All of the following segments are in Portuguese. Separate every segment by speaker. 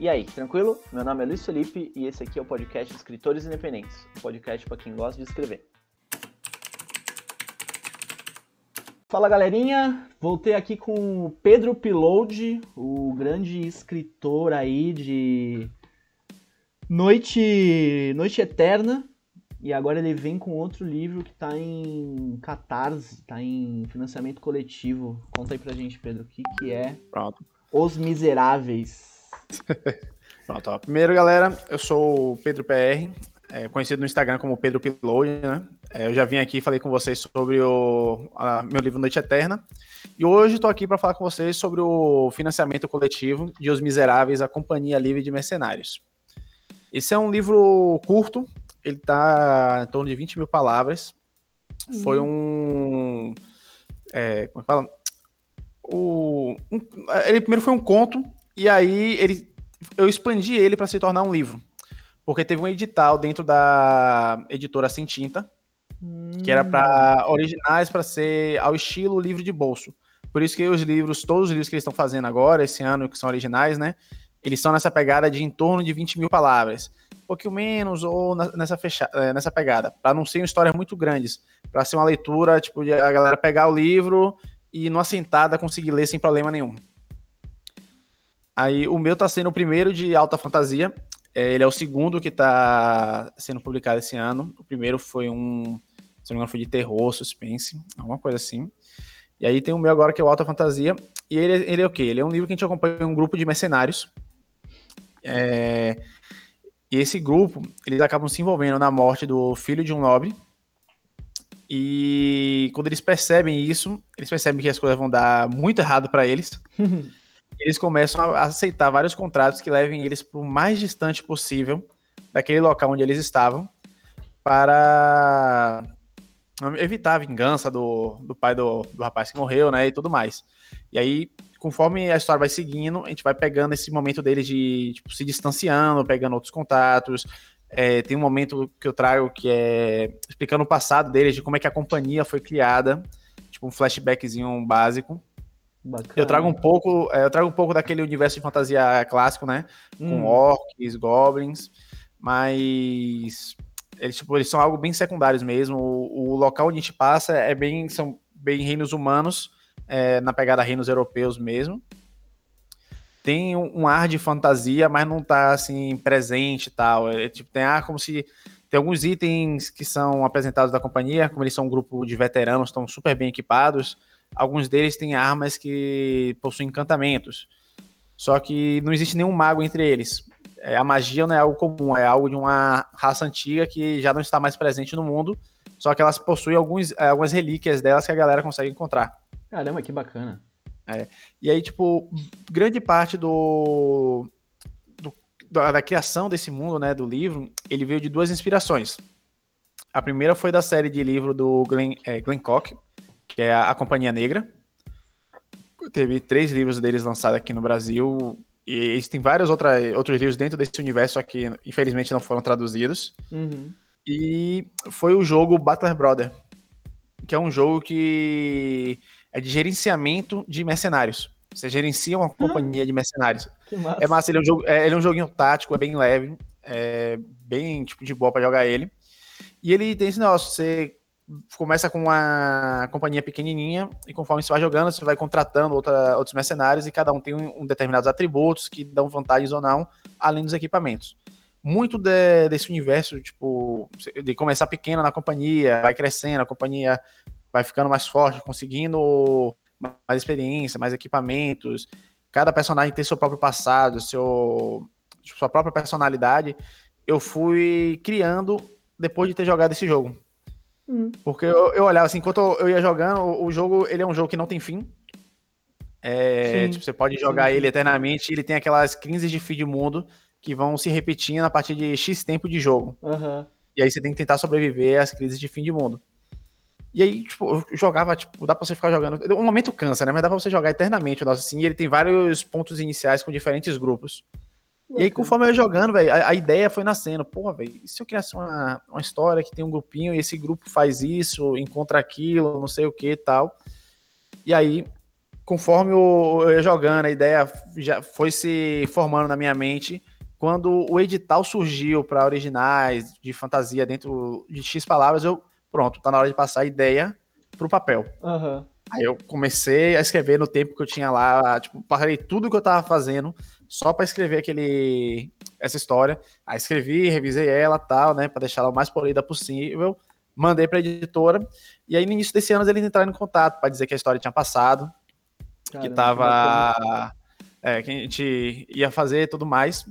Speaker 1: E aí, tranquilo? Meu nome é Luiz Felipe e esse aqui é o podcast Escritores Independentes, um podcast para quem gosta de escrever. Fala galerinha, voltei aqui com o Pedro Pilode, o grande escritor aí de Noite, Noite Eterna, e agora ele vem com outro livro que tá em catarse, tá em financiamento coletivo. Conta aí pra gente, Pedro, o que, que é
Speaker 2: Pronto.
Speaker 1: Os Miseráveis.
Speaker 2: Pronto, ó. Primeiro, galera, eu sou o Pedro PR, é, conhecido no Instagram como Pedro Pilode, né? É, eu já vim aqui e falei com vocês sobre o a, meu livro Noite Eterna. E hoje estou aqui para falar com vocês sobre o financiamento coletivo de Os Miseráveis, a Companhia Livre de Mercenários. Esse é um livro curto, ele está em torno de 20 mil palavras. Uhum. Foi um. É, como é fala? O, um, ele primeiro foi um conto, e aí ele, eu expandi ele para se tornar um livro. Porque teve um edital dentro da editora Sem Tinta, hum. que era para hum. originais para ser ao estilo livro de bolso. Por isso que os livros, todos os livros que eles estão fazendo agora, esse ano, que são originais, né? Eles são nessa pegada de em torno de 20 mil palavras pouquinho menos ou nessa, fecha, é, nessa pegada, para não ser histórias muito grandes, para ser uma leitura, tipo, de a galera pegar o livro e numa sentada conseguir ler sem problema nenhum. Aí o meu tá sendo o primeiro de alta fantasia, é, ele é o segundo que tá sendo publicado esse ano. O primeiro foi um, se não me engano, foi de terror, suspense, alguma coisa assim. E aí tem o meu agora que é o Alta Fantasia. E ele, ele é o quê? Ele é um livro que a gente acompanha um grupo de mercenários. É, e esse grupo, eles acabam se envolvendo na morte do filho de um nobre. E quando eles percebem isso, eles percebem que as coisas vão dar muito errado para eles. eles começam a aceitar vários contratos que levem eles para o mais distante possível daquele local onde eles estavam, para evitar a vingança do, do pai do, do rapaz que morreu, né, e tudo mais. E aí conforme a história vai seguindo, a gente vai pegando esse momento dele de tipo, se distanciando, pegando outros contatos. É, tem um momento que eu trago que é explicando o passado deles, de como é que a companhia foi criada, tipo um flashbackzinho básico. Bacana. Eu trago um pouco, é, eu trago um pouco daquele universo de fantasia clássico, né? Hum. Com orcs, goblins, mas eles, tipo, eles são algo bem secundários mesmo. O, o local onde a gente passa é bem, são bem reinos humanos, é, na pegada reinos europeus mesmo. Tem um, um, ar de fantasia, mas não tá assim presente e tal. É, tipo, tem ar como se tem alguns itens que são apresentados da companhia, como eles são um grupo de veteranos, estão super bem equipados. Alguns deles têm armas que possuem encantamentos. Só que não existe nenhum mago entre eles. É, a magia não é algo comum, é algo de uma raça antiga que já não está mais presente no mundo. Só que elas possuem alguns, é, algumas relíquias delas que a galera consegue encontrar.
Speaker 1: Caramba, que bacana.
Speaker 2: É. E aí, tipo, grande parte do, do da, da, criação desse mundo, né, do livro, ele veio de duas inspirações. A primeira foi da série de livro do Glenn, é, Glenn Koch, que é a, Companhia Negra. Teve três livros deles lançados aqui no Brasil. E existem vários outra, outros livros dentro desse universo, que infelizmente não foram traduzidos. Uhum. E foi o jogo Battler Brother, que é um jogo que é de gerenciamento de mercenários. Você gerencia uma companhia de mercenários. Massa. É massa, ele é, um jogo, é, ele é um joguinho tático, é bem leve, é bem tipo de boa para jogar ele. E ele tem esse negócio, você começa com uma companhia pequenininha e conforme você vai jogando, você vai contratando outra, outros mercenários e cada um tem um, um determinados atributos que dão vantagens ou não, além dos equipamentos. Muito de, desse universo, tipo, de começar pequeno na companhia, vai crescendo, a companhia vai ficando mais forte, conseguindo mais experiência, mais equipamentos. Cada personagem tem seu próprio passado, seu, sua própria personalidade. Eu fui criando depois de ter jogado esse jogo. Hum. Porque eu, eu, olhava assim, enquanto eu ia jogando, o, o, jogo ele é um jogo que não tem fim. É, tipo, você pode jogar sim, ele eternamente, ele tem aquelas crises de fim de mundo que vão se repetindo a partir de X tempo de jogo. Uhum. E aí você tem que tentar sobreviver às crises de fim de mundo. E aí, tipo, eu jogava, tipo, dá pra você ficar jogando. Um momento cansa, né? Mas dá pra você jogar eternamente o nosso assim. E ele tem vários pontos iniciais com diferentes grupos. E aí, conforme eu ia jogando, velho, a, a, ideia foi nascendo. Porra, velho, e se eu criasse uma, uma história que tem um grupinho e esse grupo faz isso, encontra aquilo, não sei o que e tal. E aí, conforme eu ia jogando, a ideia já foi se formando na minha mente. Quando o edital surgiu para originais de fantasia dentro de X palavras, eu, pronto, tá na hora de passar a ideia para o papel.
Speaker 1: Uhum.
Speaker 2: Aí eu comecei a escrever no tempo que eu tinha lá, tipo, parei tudo que eu tava fazendo só para escrever aquele essa história. Aí escrevi, revisei ela, tal, né, para deixar ela o mais polida possível. Mandei para editora e aí no início desse ano eles entraram em contato para dizer que a história tinha passado, Caramba, que tava é, que a gente ia fazer e tudo mais.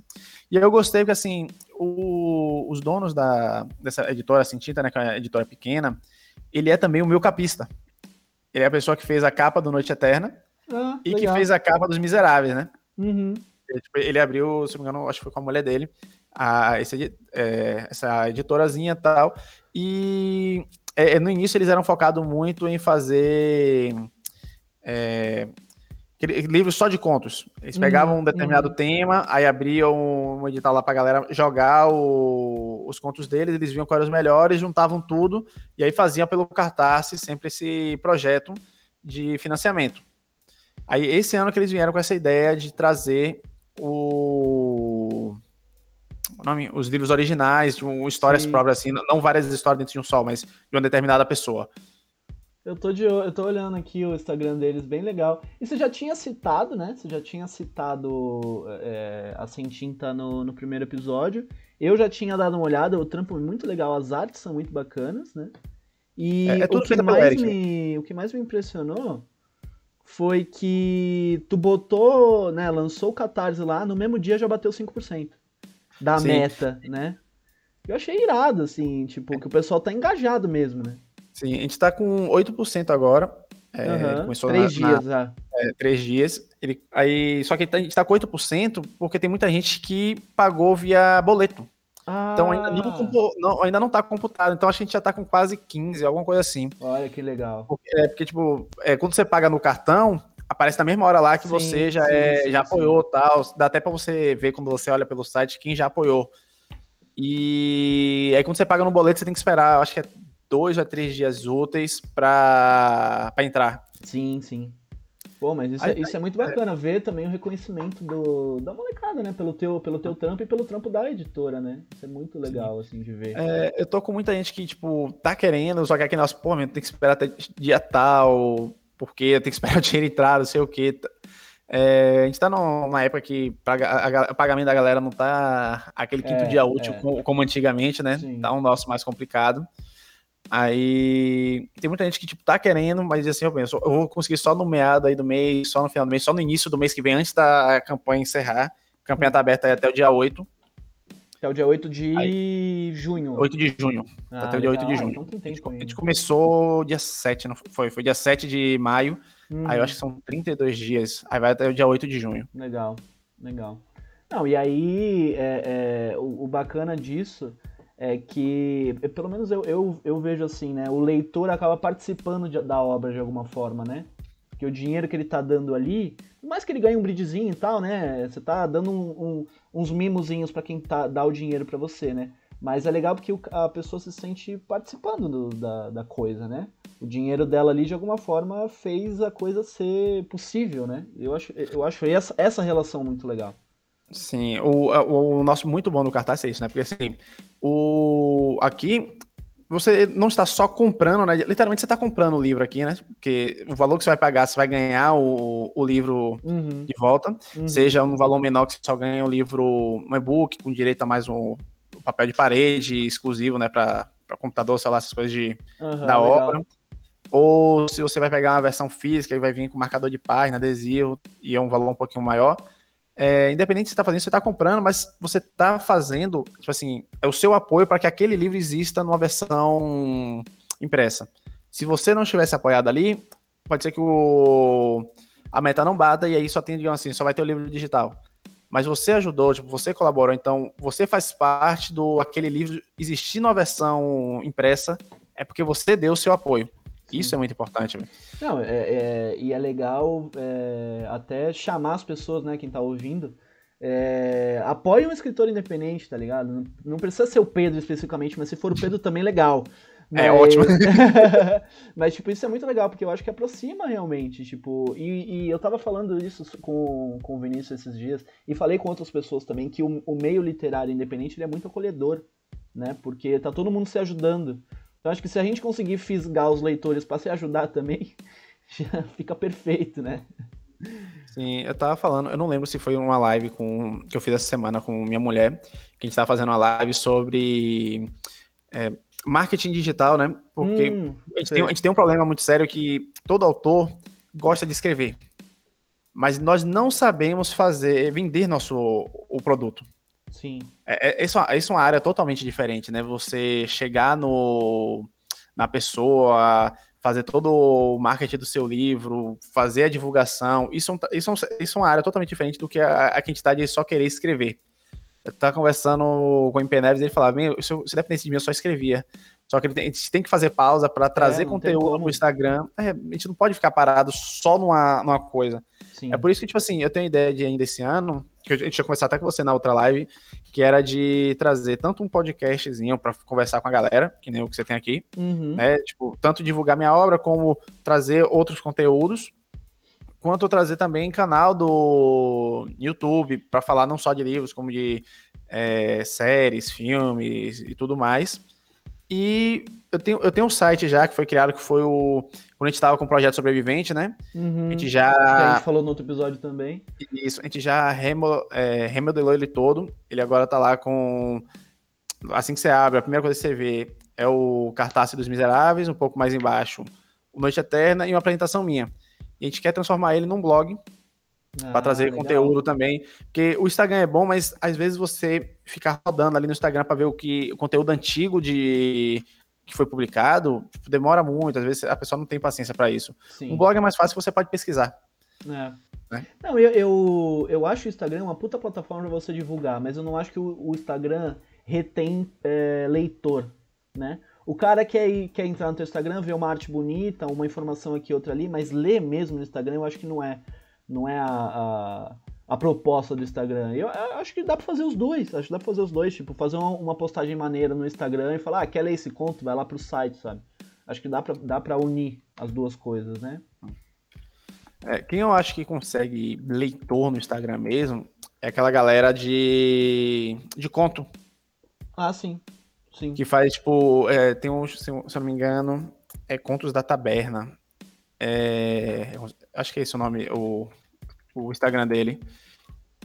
Speaker 2: E aí eu gostei porque assim, o, os donos da dessa editora Cintinta, né, que é uma editora pequena, ele é também o meu capista. Ele é a pessoa que fez a capa do Noite Eterna ah, e legal. que fez a capa dos Miseráveis, né?
Speaker 1: Uhum.
Speaker 2: Ele, tipo, ele, abriu, se não me engano, acho que foi com a mulher dele, a, esse, é, essa editorazinha e tal. E é, no início eles eram focados muito em fazer é, livros só de contos. Eles pegavam um uhum. determinado uhum. tema, aí abriam um edital lá pra galera jogar o, os contos deles, eles viam quais eram os melhores, juntavam tudo, e aí faziam pelo cartaz sempre esse projeto de financiamento. Aí esse ano que eles vieram com essa ideia de trazer o, o nome, os livros originais, um, histórias Sim. próprias, assim, não várias histórias dentro de um só, mas de uma determinada pessoa.
Speaker 1: Eu tô, de, eu tô olhando aqui o Instagram deles, bem legal. E você já tinha citado, né? Você já tinha citado é, a Sentinta no, no primeiro episódio. Eu já tinha dado uma olhada, o trampo é muito legal, as artes são muito bacanas, né? E é, é o, que mais me, o que mais me impressionou foi que tu botou, né, lançou o Catarse lá, no mesmo dia já bateu 5% da Sim. meta, né? Eu achei irado, assim, tipo, que o pessoal tá engajado mesmo, né?
Speaker 2: Sim, a gente tá com 8% agora. É,
Speaker 1: uhum, começou três na, dias já.
Speaker 2: É, três dias. Ele, aí, só que a gente tá com 8% porque tem muita gente que pagou via boleto. Ah. Então ainda não, não, ainda não tá computado. Então acho que a gente já tá com quase 15, alguma coisa assim.
Speaker 1: Olha que legal.
Speaker 2: Porque, é, porque tipo, é, quando você paga no cartão, aparece na mesma hora lá que sim, você já, sim, é, sim, já apoiou tal. Dá até para você ver quando você olha pelo site quem já apoiou. E aí quando você paga no boleto, você tem que esperar, acho que é dois a três dias úteis para entrar.
Speaker 1: Sim, sim. Pô, mas isso, é, aí, é, isso é muito bacana, é... ver também o reconhecimento do, da molecada, né? Pelo teu, pelo teu trampo e pelo trampo da editora, né? Isso é muito legal, Sim. assim, de ver.
Speaker 2: É, eu tô com muita gente que, tipo, tá querendo, só que aqui nós, pô, tem que esperar até dia tal, porque tem que esperar o dinheiro entrar, não sei o quê. É, a gente tá numa época que o pagamento da galera não tá aquele quinto é, dia útil como, como, antigamente, né? Sim. Tá um nosso mais complicado. Aí tem muita gente que tipo tá querendo, mas assim eu penso, eu vou conseguir só no meado aí do mês, só no final do mês, só no início do mês que vem, antes da campanha encerrar. A campanha tá aberta até o dia 8.
Speaker 1: Até o dia 8 de aí, junho.
Speaker 2: 8 de junho. Ah, até o dia 8 de junho. Então a, gente, a gente começou dia 7, não foi? Foi dia 7 de maio. Hum. Aí eu acho que são 32 dias. Aí vai até o dia 8 de junho.
Speaker 1: Legal, legal. Não, e aí é, é o, o bacana disso é que, pelo menos eu, eu, eu vejo assim, né? O leitor acaba participando de, da obra de alguma forma, né? Porque o dinheiro que ele tá dando ali, mais que ele ganhe um bridzinho e tal, né? Você tá dando um, um, uns mimozinhos para quem tá, dá o dinheiro para você, né? Mas é legal porque a pessoa se sente participando do, da, da coisa, né? O dinheiro dela ali, de alguma forma, fez a coisa ser possível, né? Eu acho, eu acho essa, essa relação muito legal.
Speaker 2: Sim, o, o, nosso muito bom no cartaz é isso, né? Porque assim, o, aqui você não está só comprando, né? Literalmente você está comprando o livro aqui, né? Porque o valor que você vai pagar, você vai ganhar o, o livro uhum. de volta. Uhum. Seja um valor menor que você só ganha o livro, um e-book, com direito a mais um, um papel de parede exclusivo, né? Para computador, sei lá, essas coisas de, uhum, da legal. obra. Ou se você vai pegar uma versão física e vai vir com marcador de página, adesivo, e é um valor um pouquinho maior é, independente se você está fazendo, você está comprando, mas você está fazendo, tipo assim, é o seu apoio para que aquele livro exista numa versão impressa. Se você não estivesse apoiado ali, pode ser que o, a meta não bata e aí só tem, digamos assim, só vai ter o livro digital. Mas você ajudou, tipo, você colaborou, então você faz parte do aquele livro existir numa versão impressa, é porque você deu o seu apoio. Isso é muito importante.
Speaker 1: Não, é, é, e é legal é, até chamar as pessoas, né, quem tá ouvindo, é, apoie um escritor independente, tá ligado? Não, não, precisa ser o Pedro especificamente, mas se for o Pedro também legal.
Speaker 2: Mas... É ótimo.
Speaker 1: Mas, tipo, isso é muito legal, porque eu acho que aproxima realmente, tipo, e, e, eu tava falando isso com, com o Vinícius esses dias, e falei com outras pessoas também, que o, o meio literário independente, ele é muito acolhedor, né, porque tá todo mundo se ajudando. Então, acho que se a gente conseguir fisgar os leitores para se ajudar também, já fica perfeito, né?
Speaker 2: Sim, eu tava falando, eu não lembro se foi uma live com, que eu fiz essa semana com minha mulher, que a gente tava fazendo uma live sobre é, marketing digital, né? Porque hum, a, gente tem, a gente tem um problema muito sério que todo autor gosta de escrever, mas nós não sabemos fazer, vender nosso o produto.
Speaker 1: Sim.
Speaker 2: É, é, isso, é, isso é uma área totalmente diferente, né? Você chegar no, na pessoa, fazer todo o marketing do seu livro, fazer a divulgação, isso, é isso, é isso é uma área totalmente diferente do que a, a quantidade de só querer escrever. Eu tava conversando com o MP Neves e ele falava, se, eu, se dependesse de mim, eu só escrevia. Só que a gente tem que fazer pausa para trazer é, conteúdo no Instagram. É, a gente não pode ficar parado só numa, numa coisa. Sim. É por isso que, tipo assim, eu tenho ideia de ainda esse ano, que a gente tinha começado até com você na outra live, que era de trazer tanto um podcastzinho para conversar com a galera, que nem o que você tem aqui, uhum. né? Tipo, tanto divulgar minha obra, como trazer outros conteúdos, quanto trazer também canal do YouTube para falar não só de livros, como de é, séries, filmes e tudo mais. E eu tenho, eu tenho um site já que foi criado, que foi o. Quando a gente estava com o projeto Sobrevivente, né?
Speaker 1: Uhum, a gente já. a gente falou no outro episódio também.
Speaker 2: Isso, a gente já remo, é, remodelou ele todo. Ele agora tá lá com. Assim que você abre, a primeira coisa que você vê é o cartaz dos Miseráveis, um pouco mais embaixo, o Noite Eterna e uma apresentação minha. E a gente quer transformar ele num blog ah, para trazer legal. conteúdo também. Porque o Instagram é bom, mas às vezes você ficar rodando ali no Instagram para ver o que o conteúdo antigo de que foi publicado tipo, demora muito. Às vezes a pessoa não tem paciência para isso. Sim. Um blog é mais fácil, você pode pesquisar.
Speaker 1: É. Né? Não, eu, eu, eu acho o Instagram uma puta plataforma para você divulgar, mas eu não acho que o, o Instagram retém é, leitor, né? O cara quer, quer entrar no teu Instagram, ver uma arte bonita, uma informação aqui, outra ali, mas ler mesmo no Instagram eu acho que não é não é a, a, a proposta do Instagram. Eu, eu, acho que dá pra fazer os dois. Acho que dá pra fazer os dois. Tipo, fazer uma, uma, postagem maneira no Instagram e falar, ah, quer ler esse conto? Vai lá pro site, sabe? Acho que dá pra, dá pra unir as duas coisas, né?
Speaker 2: É, quem eu acho que consegue leitor no Instagram mesmo é aquela galera de, de conto.
Speaker 1: Ah, sim. sim.
Speaker 2: Que faz, tipo, é, tem um, se eu não me engano, é Contos da Taberna. É, acho que é esse o nome, o, o Instagram dele.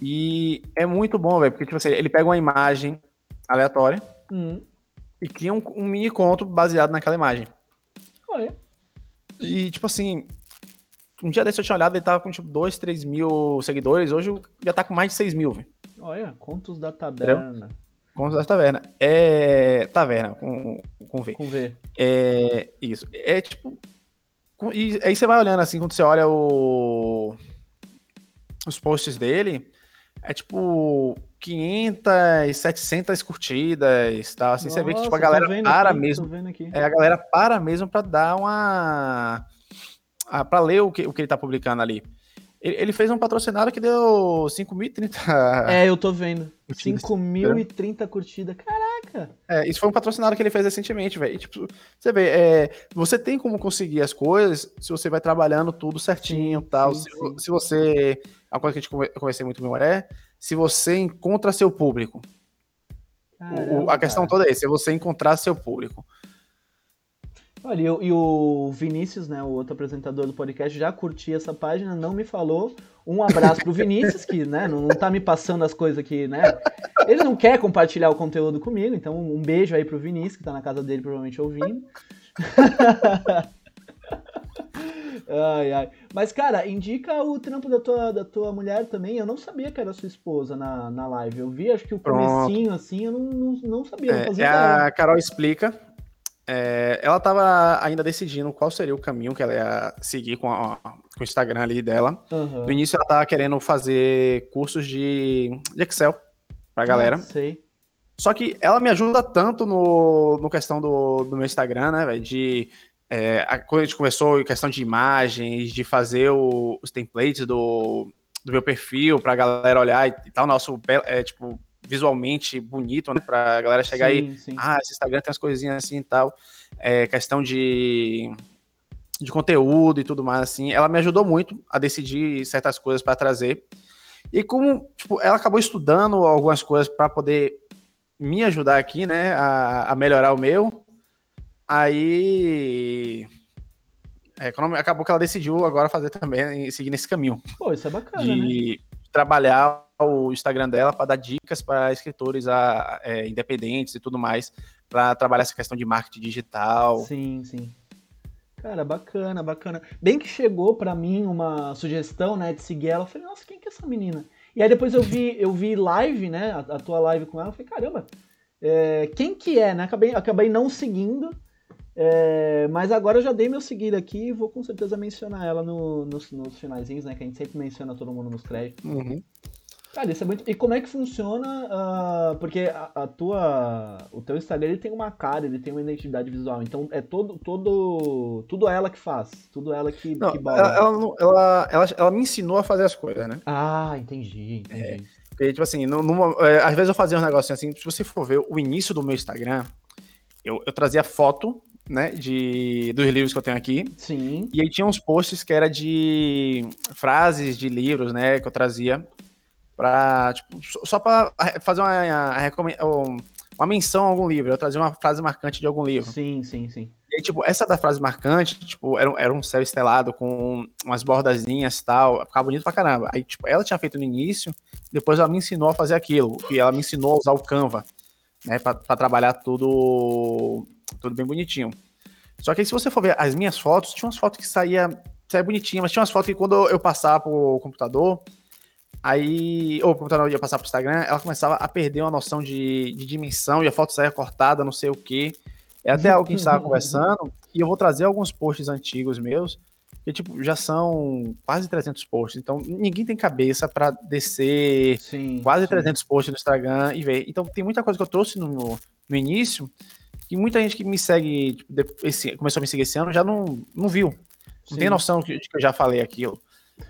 Speaker 2: E é muito bom, velho, porque tipo assim, ele pega uma imagem aleatória hum. e cria um, um, mini conto baseado naquela imagem.
Speaker 1: Olha.
Speaker 2: E tipo assim, um dia desse eu tinha olhado, ele tava com tipo 2, 3 mil seguidores, hoje já tá com mais de 6 mil, velho.
Speaker 1: Olha, contos da taberna.
Speaker 2: Contos da taverna. É. Taverna, com, com V.
Speaker 1: Com V.
Speaker 2: É. Isso. É tipo e aí você vai olhando assim, quando você olha o... os posts dele, é tipo 500, 700 curtidas, tá? Assim, Nossa, você vê que tipo, a galera para aqui, mesmo. É, a galera para mesmo para dar uma. para ler o que, o que ele tá publicando ali. Ele fez um patrocinado que deu 5.030.
Speaker 1: É, eu tô vendo. 5.030 curtidas. Caraca!
Speaker 2: É, isso foi um patrocinado que ele fez recentemente, velho. Tipo, você vê, é, você tem como conseguir as coisas se você vai trabalhando tudo certinho e tal. Sim, se, sim. se, você. A coisa que a gente conversei muito com é se você encontra seu público. Caramba, o, a questão cara. toda é essa, é você encontrar seu público.
Speaker 1: Olha, e, e, o Vinícius, né, o outro apresentador do podcast, já curtiu essa página, não me falou. Um abraço pro Vinícius, que né, não, não tá me passando as coisas aqui, né? Ele não quer compartilhar o conteúdo comigo, então um beijo aí pro Vinícius, que tá na casa dele provavelmente ouvindo. ai, ai. Mas, cara, indica o trampo da tua, da tua mulher também. Eu não sabia que era sua esposa na, na live. Eu vi, acho que o comecinho, assim, eu não, não, não sabia.
Speaker 2: Não é, é a Carol explica é, ela estava ainda decidindo qual seria o caminho que ela ia seguir com, a, com o Instagram ali dela. Uhum. No início ela estava querendo fazer cursos de, de Excel pra galera. Ah,
Speaker 1: sei.
Speaker 2: Só que ela me ajuda tanto no, no questão do, do meu Instagram, né? De. É, a, quando a gente conversou em questão de imagens, de fazer o, os templates do, do meu perfil pra galera olhar e, e tal, nosso, é, tipo, visualmente bonito, né? Pra galera chegar sim, aí, sim. ah, esse Instagram tem as coisinhas assim e tal. é, questão de, de conteúdo e tudo mais, assim, ela me ajudou muito a decidir certas coisas para trazer. E como tipo, ela acabou estudando algumas coisas para poder me ajudar aqui, né, a, a melhorar o meu, aí é, acabou que ela decidiu agora fazer também, seguir nesse caminho.
Speaker 1: Pô, isso é bacana,
Speaker 2: de né? trabalhar o Instagram dela para dar dicas para escritores a, é, independentes e tudo mais, para trabalhar essa questão de marketing digital.
Speaker 1: Sim, sim. Cara, bacana, bacana. Bem que chegou para mim uma sugestão, né, de seguir ela. Eu falei, nossa, quem que é essa menina? E aí depois eu vi, eu vi live, né, a, a tua live com ela. Eu falei, caramba, é, quem que é, né? Acabei, acabei não seguindo. É, mas agora eu já dei meu seguir aqui e vou com certeza mencionar ela no, nos, nos finalzinhos, né? Que a gente sempre menciona todo mundo nos créditos.
Speaker 2: Uhum.
Speaker 1: Cara, isso é muito. E como é que funciona? Uh, porque a, a, tua, o teu Instagram ele tem uma cara, ele tem uma identidade visual. Então é todo, todo, tudo ela que faz, tudo ela que,
Speaker 2: não,
Speaker 1: que.
Speaker 2: Ela, ela, ela, ela, ela, me ensinou a fazer as coisas, né?
Speaker 1: Ah, entendi, entendi.
Speaker 2: É, porque, tipo assim, numa, é, às vezes eu fazia um negócio assim. Se você for ver o início do meu Instagram, eu, eu trazia foto né, de, dos livros que eu tenho aqui.
Speaker 1: Sim.
Speaker 2: E aí tinha uns posts que era de frases de livros, né, que eu trazia para tipo, só para fazer uma, uma menção a algum livro, eu trazia uma frase marcante de algum livro.
Speaker 1: Sim, sim, sim.
Speaker 2: E aí, tipo, essa da frase marcante, tipo, era, era um céu estelado com umas bordazinhas e tal, ficava bonito pra caramba. Aí, tipo, ela tinha feito no início, depois ela me ensinou a fazer aquilo, e ela me ensinou a usar o Canva, né, pra, pra trabalhar tudo tudo bem bonitinho. Só que aí, se você for ver as minhas fotos, tinha umas fotos que saía, saía bonitinha, mas tinha umas fotos que quando eu passava pro computador, aí, ou o computador ia passar pro Instagram, ela começava a perder uma noção de, de dimensão e a foto saía cortada, não sei o que. É até algo que a gente estava conversando, e eu vou trazer alguns posts antigos meus, que tipo, já são quase 300 posts, então ninguém tem cabeça para descer
Speaker 1: sim,
Speaker 2: quase
Speaker 1: sim.
Speaker 2: 300 posts no Instagram e ver. Então tem muita coisa que eu trouxe no, no início e muita gente que me segue, tipo, esse, começou a me seguir esse ano, já não, não viu. Não Sim. tem noção de que eu já falei aquilo.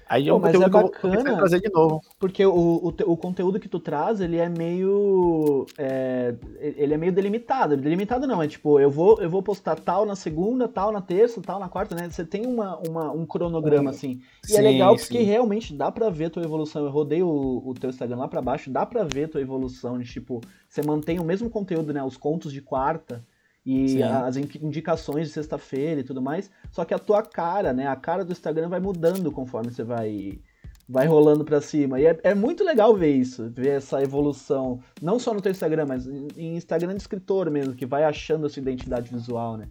Speaker 2: Aí
Speaker 1: Pô,
Speaker 2: é um
Speaker 1: mas é bacana,
Speaker 2: eu trazer de novo.
Speaker 1: Porque o, o, o, conteúdo que tu traz, ele é meio. É, ele é meio delimitado. Delimitado não, é tipo, eu vou, eu vou postar tal na segunda, tal na terça, tal na quarta, né? Você tem uma, uma um cronograma, assim. E é sim, é legal porque sim. realmente dá pra ver tua evolução. Eu rodei o, o teu Instagram lá pra baixo, dá pra ver tua evolução de tipo, você mantém o mesmo conteúdo, né? Os contos de quarta e Sim. as indicações de sexta-feira e tudo mais. Só que a tua cara, né? A cara do Instagram vai mudando conforme você vai vai rolando para cima. E é, é, muito legal ver isso, ver essa evolução, não só no teu Instagram, mas em Instagram de escritor mesmo, que vai achando a sua identidade visual, né?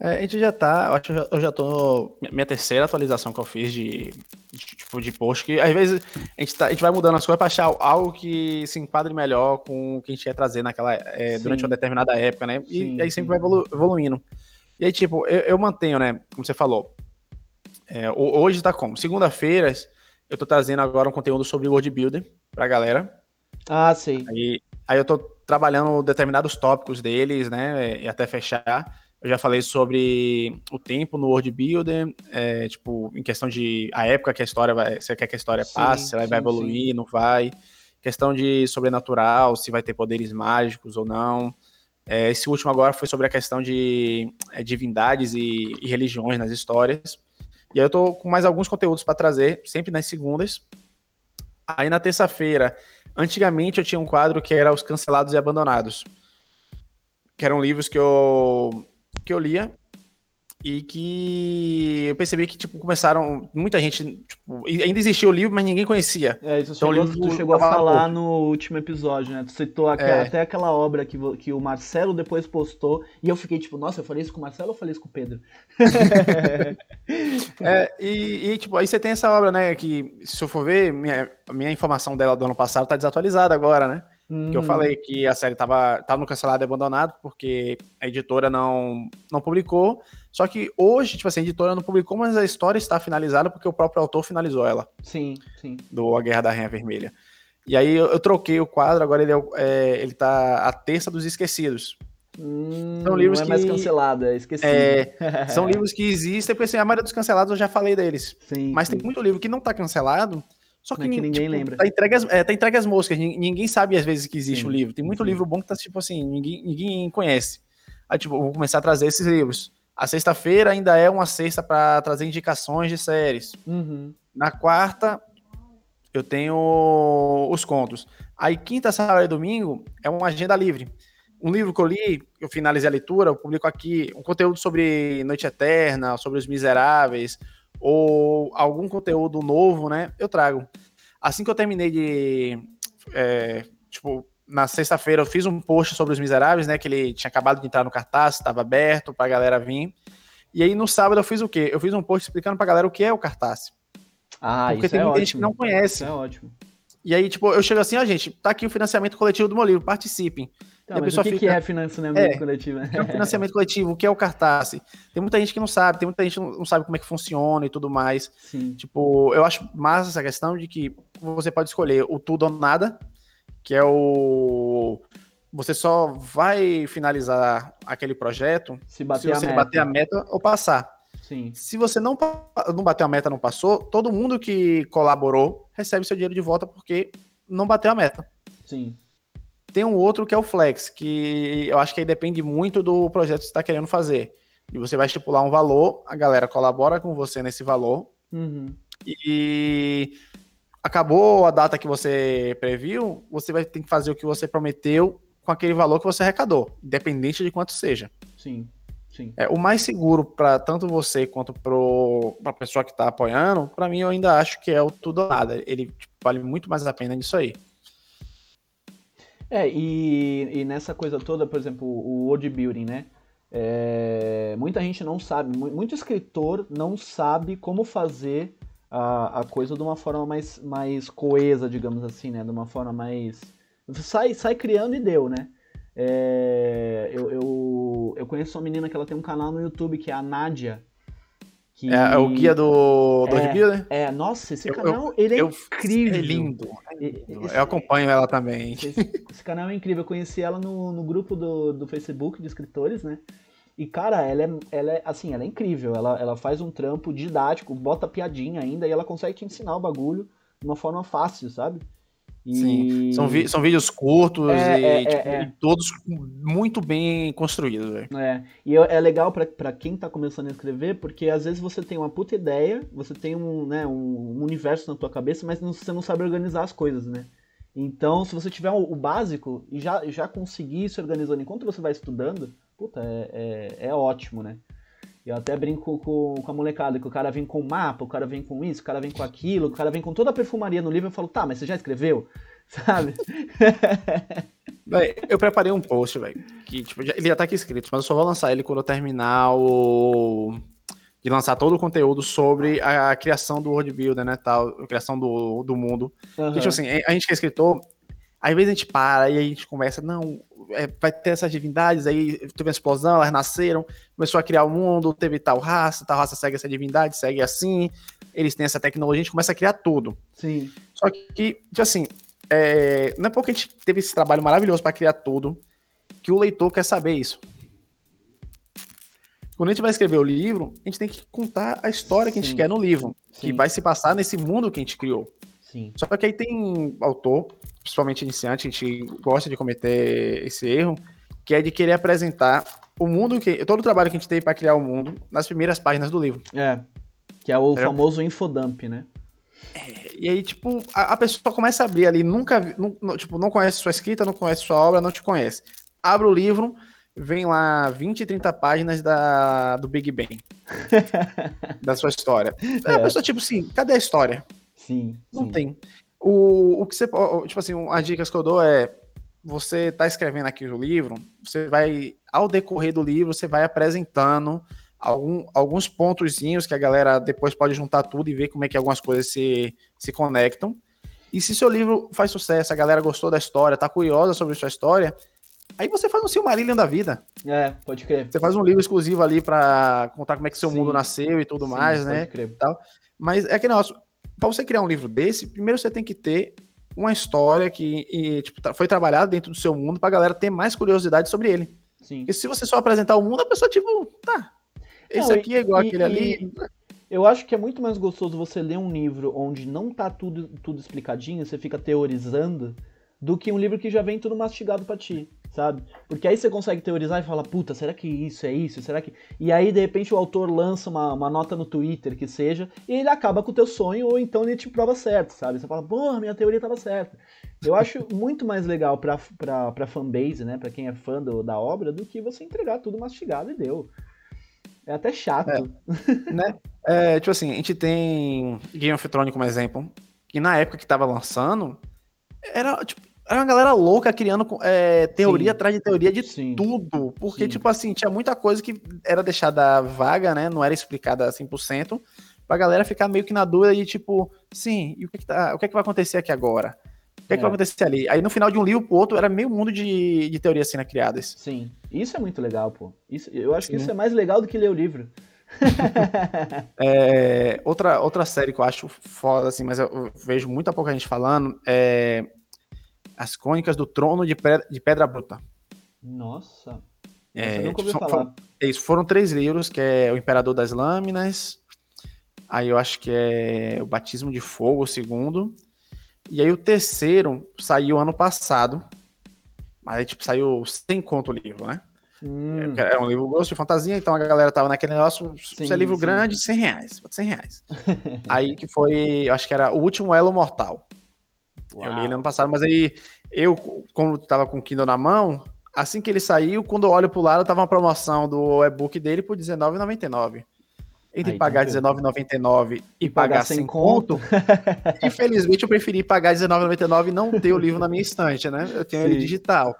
Speaker 2: É, a gente já tá, eu acho que eu já tô. Minha terceira atualização que eu fiz de, de tipo de post, que às vezes a gente, tá, a gente vai mudando as coisas para achar algo que se enquadre melhor com o que a gente ia trazer naquela, é, durante uma determinada época, né? E sim, aí sempre sim. vai evolu evoluindo. E aí, tipo, eu, eu, mantenho, né? Como você falou. É, hoje tá como? Segunda-feira, eu tô trazendo agora um conteúdo sobre World Builder pra galera.
Speaker 1: Ah, sim.
Speaker 2: Aí, aí eu tô trabalhando determinados tópicos deles, né? E até fechar. Eu já falei sobre o tempo no World Builder, é, tipo, em questão de a época que a história vai. Você quer que a história passe, se ela sim, vai evoluir, sim. não vai. Questão de sobrenatural, se vai ter poderes mágicos ou não. É, esse último agora foi sobre a questão de é, divindades e, e, religiões nas histórias. E aí eu tô com mais alguns conteúdos para trazer, sempre nas segundas. Aí na terça-feira, antigamente eu tinha um quadro que era Os Cancelados e Abandonados. Que eram livros que eu que eu lia e que eu percebi que tipo começaram muita gente tipo, ainda existia o livro mas ninguém conhecia.
Speaker 1: É isso então, chegou, tu chegou a falar no último episódio né? Tu citou é. até aquela obra que, que o Marcelo depois postou e eu fiquei tipo nossa eu falei isso com o Marcelo ou eu falei isso com o Pedro?
Speaker 2: É, e, e, tipo aí você tem essa obra né que se eu for ver minha, minha informação dela do ano passado tá desatualizada agora né Hum. Que eu falei que a série tava, tava no cancelado e abandonado porque a editora não, não publicou. Só que hoje, tipo assim, a editora não publicou, mas a história está finalizada porque o próprio autor finalizou ela.
Speaker 1: Sim, sim.
Speaker 2: Do A Guerra da Rainha Vermelha. E aí eu, eu troquei o quadro, agora ele, é, é, ele tá a terça dos esquecidos.
Speaker 1: Hum, são livros não é mais cancelado, é esquecido.
Speaker 2: É, são livros que existem, porque assim, a maioria dos cancelados eu já falei deles.
Speaker 1: Sim,
Speaker 2: mas
Speaker 1: sim.
Speaker 2: tem muito livro que não tá cancelado, só que,
Speaker 1: é que ninguém
Speaker 2: tipo,
Speaker 1: lembra.
Speaker 2: Tá entregue, as, é, tá entregue as moscas, ninguém sabe às vezes que existe Sim. um livro. Tem muito Sim. livro bom que tá tipo assim, ninguém, ninguém conhece. Aí, tipo, vou começar a trazer esses livros. A sexta-feira ainda é uma sexta para trazer indicações de séries.
Speaker 1: Uhum.
Speaker 2: Na quarta, eu tenho os contos. Aí, quinta, sábado e domingo é uma agenda livre. Um livro que eu li, eu finalizei a leitura, eu publico aqui um conteúdo sobre Noite Eterna, sobre Os Miseráveis, ou algum conteúdo novo, né? Eu trago. Assim que eu terminei de. É, tipo, na sexta-feira eu fiz um post sobre Os Miseráveis, né? Que ele tinha acabado de entrar no cartaz, estava aberto pra galera vir. E aí no sábado eu fiz o quê? Eu fiz um post explicando pra galera o que é o cartaz.
Speaker 1: Ah,
Speaker 2: Porque
Speaker 1: isso
Speaker 2: tem
Speaker 1: é
Speaker 2: muita
Speaker 1: ótimo.
Speaker 2: gente que não conhece.
Speaker 1: Isso é ótimo.
Speaker 2: E aí, tipo, eu chego assim, ó, gente, tá aqui o financiamento coletivo do meu livro, participem.
Speaker 1: Mas o que, que
Speaker 2: fica-
Speaker 1: é financiamento
Speaker 2: É.
Speaker 1: coletivo?
Speaker 2: Que é o financiamento coletivo? O que é o cartaz? Tem muita gente que não sabe, tem muita gente que não sabe como é que funciona e tudo mais.
Speaker 1: Sim.
Speaker 2: Tipo, eu acho massa essa questão de que você pode escolher o tudo ou nada, que é o. Você só vai finalizar aquele projeto
Speaker 1: Se
Speaker 2: se
Speaker 1: bater
Speaker 2: você
Speaker 1: a meta.
Speaker 2: bater a meta ou passar.
Speaker 1: Sim.
Speaker 2: Se você não, não bateu a meta, não passou, todo mundo que colaborou recebe seu dinheiro de volta porque não bateu a meta.
Speaker 1: Sim.
Speaker 2: Tem um outro que é o Flex, que eu acho que aí depende muito do projeto que você está querendo fazer. E você vai estipular um valor, a galera colabora com você nesse valor,
Speaker 1: Uhum.
Speaker 2: e acabou a data que você previu, você vai ter que fazer o que você prometeu com aquele valor que você arrecadou, independente de quanto seja.
Speaker 1: Sim. Sim.
Speaker 2: É, o mais seguro para tanto você quanto para a pessoa que está apoiando, para mim eu ainda acho que é o tudo ou nada. Ele tipo, vale muito mais a pena nisso aí.
Speaker 1: É, e, e nessa coisa toda, por exemplo, o world building, né? É, muita gente não sabe, mu- muito escritor não sabe como fazer a, a coisa de uma forma mais, mais coesa, digamos assim, né? De uma forma mais. Sai, sai criando e deu, né? É, eu, eu, eu conheço uma menina que ela tem um canal no YouTube que é a Nádia. Que,
Speaker 2: É, é o guia do, do
Speaker 1: É.
Speaker 2: Rebuilder?
Speaker 1: É, nossa, esse
Speaker 2: Eu-
Speaker 1: canal, ele é
Speaker 2: eu-
Speaker 1: incrível.
Speaker 2: É lindo. Eu acompanho ela também.
Speaker 1: esse, esse canal é incrível. Eu conheci ela no, no grupo do, do Facebook de escritores, né? E, cara, ela é, ela é assim, ela é incrível. Ela, ela faz um trampo didático, bota piadinha ainda, e ela consegue te ensinar o bagulho de uma forma fácil, sabe? E...
Speaker 2: Sim, são, vi- são vídeos curtos
Speaker 1: É,
Speaker 2: e,
Speaker 1: é, é,
Speaker 2: tipo,
Speaker 1: é.
Speaker 2: todos muito bem construídos, velho.
Speaker 1: É, e é legal pra, pra quem tá começando a escrever, porque às vezes você tem uma puta ideia, você tem um, né, um, universo na tua cabeça, mas não- você não sabe organizar as coisas, né? Então, se você tiver o, o básico e já, já conseguir ir se organizando enquanto você vai estudando, puta, é, é, é ótimo, né? Eu até brinco com, com a molecada, que o cara vem com mapa, o cara vem com isso, o cara vem com aquilo, o cara vem com toda a perfumaria no livro, eu falo, tá, mas você já escreveu? Sabe?
Speaker 2: Véi, eu preparei um post, velho, que tipo, já- ele já tá aqui escrito, mas eu só vou lançar ele quando eu terminar o... de lançar todo o conteúdo sobre a, a criação do world builder, né, tal, a criação do, do mundo. Porque, tipo assim, a gente que é escritor, às vezes a gente para e aí a gente conversa, não, é, vai ter essas divindades, aí teve uma explosão, elas nasceram, começou a criar o mundo, teve tal raça, tal raça segue essa divindade, segue assim, eles têm essa tecnologia, a gente começa a criar tudo.
Speaker 1: Sim,
Speaker 2: Só que, tipo assim, é, não é porque a gente teve esse trabalho maravilhoso para criar tudo que o leitor quer saber isso. Quando a gente vai escrever o livro, a gente tem que contar a história que a gente
Speaker 1: Sim.
Speaker 2: quer no livro, que
Speaker 1: Sim.
Speaker 2: vai se passar nesse mundo que a gente criou.
Speaker 1: Sim.
Speaker 2: Só que aí tem autor, principalmente iniciante, a gente gosta de cometer esse erro, que é de querer apresentar o mundo que. todo o trabalho que a gente teve para criar o mundo nas primeiras páginas do livro.
Speaker 1: É, que é o
Speaker 2: Entendeu?
Speaker 1: famoso infodump, né?
Speaker 2: E aí, tipo, a, a pessoa começa a abrir ali, nunca, não, não- tipo, não conhece sua escrita, não conhece sua obra, não te conhece. Abre o livro, vem lá 20, 30 páginas da, do Big Bang. da sua história. Aí a
Speaker 1: É.
Speaker 2: pessoa, tipo assim, cadê a história?
Speaker 1: Sim,
Speaker 2: Não
Speaker 1: sim.
Speaker 2: tem. O, o que você, tipo assim, as dicas que eu dou é, você tá escrevendo aqui o livro, você vai, ao decorrer do livro, você vai apresentando algum, alguns pontozinhos que a galera depois pode juntar tudo e ver como é que algumas coisas se, se conectam. E se seu livro faz sucesso, a galera gostou da história, tá curiosa sobre sua história, aí você faz um Silmarillion da vida.
Speaker 1: É, pode crer.
Speaker 2: Você faz um livro exclusivo ali pra contar como é que seu
Speaker 1: Sim.
Speaker 2: mundo nasceu e tudo
Speaker 1: Sim,
Speaker 2: mais,
Speaker 1: pode
Speaker 2: né?
Speaker 1: crer.
Speaker 2: Mas é que negócio, pra você criar um livro desse, primeiro você tem que ter uma história que e, tipo, foi trabalhada dentro do seu mundo pra galera ter mais curiosidade sobre ele.
Speaker 1: Sim.
Speaker 2: Porque se você só apresentar o mundo, a pessoa, tipo, tá. Esse
Speaker 1: Não,
Speaker 2: aqui é igual
Speaker 1: e-
Speaker 2: aquele ali.
Speaker 1: Eu acho que é muito mais gostoso você ler um livro onde não tá tudo, tudo explicadinho, você fica teorizando, do que um livro que já vem tudo mastigado pra ti, sabe? Porque aí você consegue teorizar e fala, puta, será que isso é isso? Será que. E aí, de repente, o autor lança uma, uma nota no Twitter que seja, e ele acaba com o teu sonho, ou então ele te prova certo, sabe? Você fala, porra, minha teoria tava certa. Eu acho muito mais legal pra, pra, pra fanbase, né? Pra quem é fã do, da obra, do que você entregar tudo mastigado e deu. É até chato. É,
Speaker 2: né? É, tipo assim, a gente tem Game of Thrones como exemplo, que na época que tava lançando, era, tipo, era uma galera louca criando é, teoria Sim. atrás de teoria de Sim. tudo. Porque, Sim. tipo assim, tinha muita coisa que era deixada vaga, né? Não era explicada 100%, pra galera ficar meio que na dúvida de, tipo, sim, e o que, que, tá, o que, que vai acontecer aqui agora? O que, é. que vai acontecer ali? Aí no final de um livro pro outro era meio mundo de, de teorias sendo criadas.
Speaker 1: Sim. Isso é muito legal, pô. Isso, eu acho Sim. que isso é mais legal do que ler o livro.
Speaker 2: é, outra, outra série que eu acho foda, assim, mas eu vejo muita pouca gente falando é As Crônicas do Trono de Pedra, de Pedra Bruta.
Speaker 1: Nossa.
Speaker 2: É, nunca ouvi falar. Foram, isso, foram três livros, que é O Imperador das Lâminas, aí eu acho que é O Batismo de Fogo, o segundo, e aí o terceiro saiu ano passado. Mas aí, tipo, saiu sem conto o livro, né? Hum. É, é um livro gosto de fantasia, então a galera tava naquele negócio, sim, se é livro sim. grande, 100 reais, 100 reais. aí que foi, eu acho que era O Último Elo Mortal. Uau. Eu li ele ano passado, mas aí eu, como tava com o Kindle na mão, assim que ele saiu, quando eu olho pro lado, tava uma promoção do e-book dele por R$19,99 entre Aí, pagar R$19,99 e pagar sem conto, infelizmente eu preferi pagar R$19,99 e não ter o livro na minha estante, né? Eu tenho Sim. ele digital.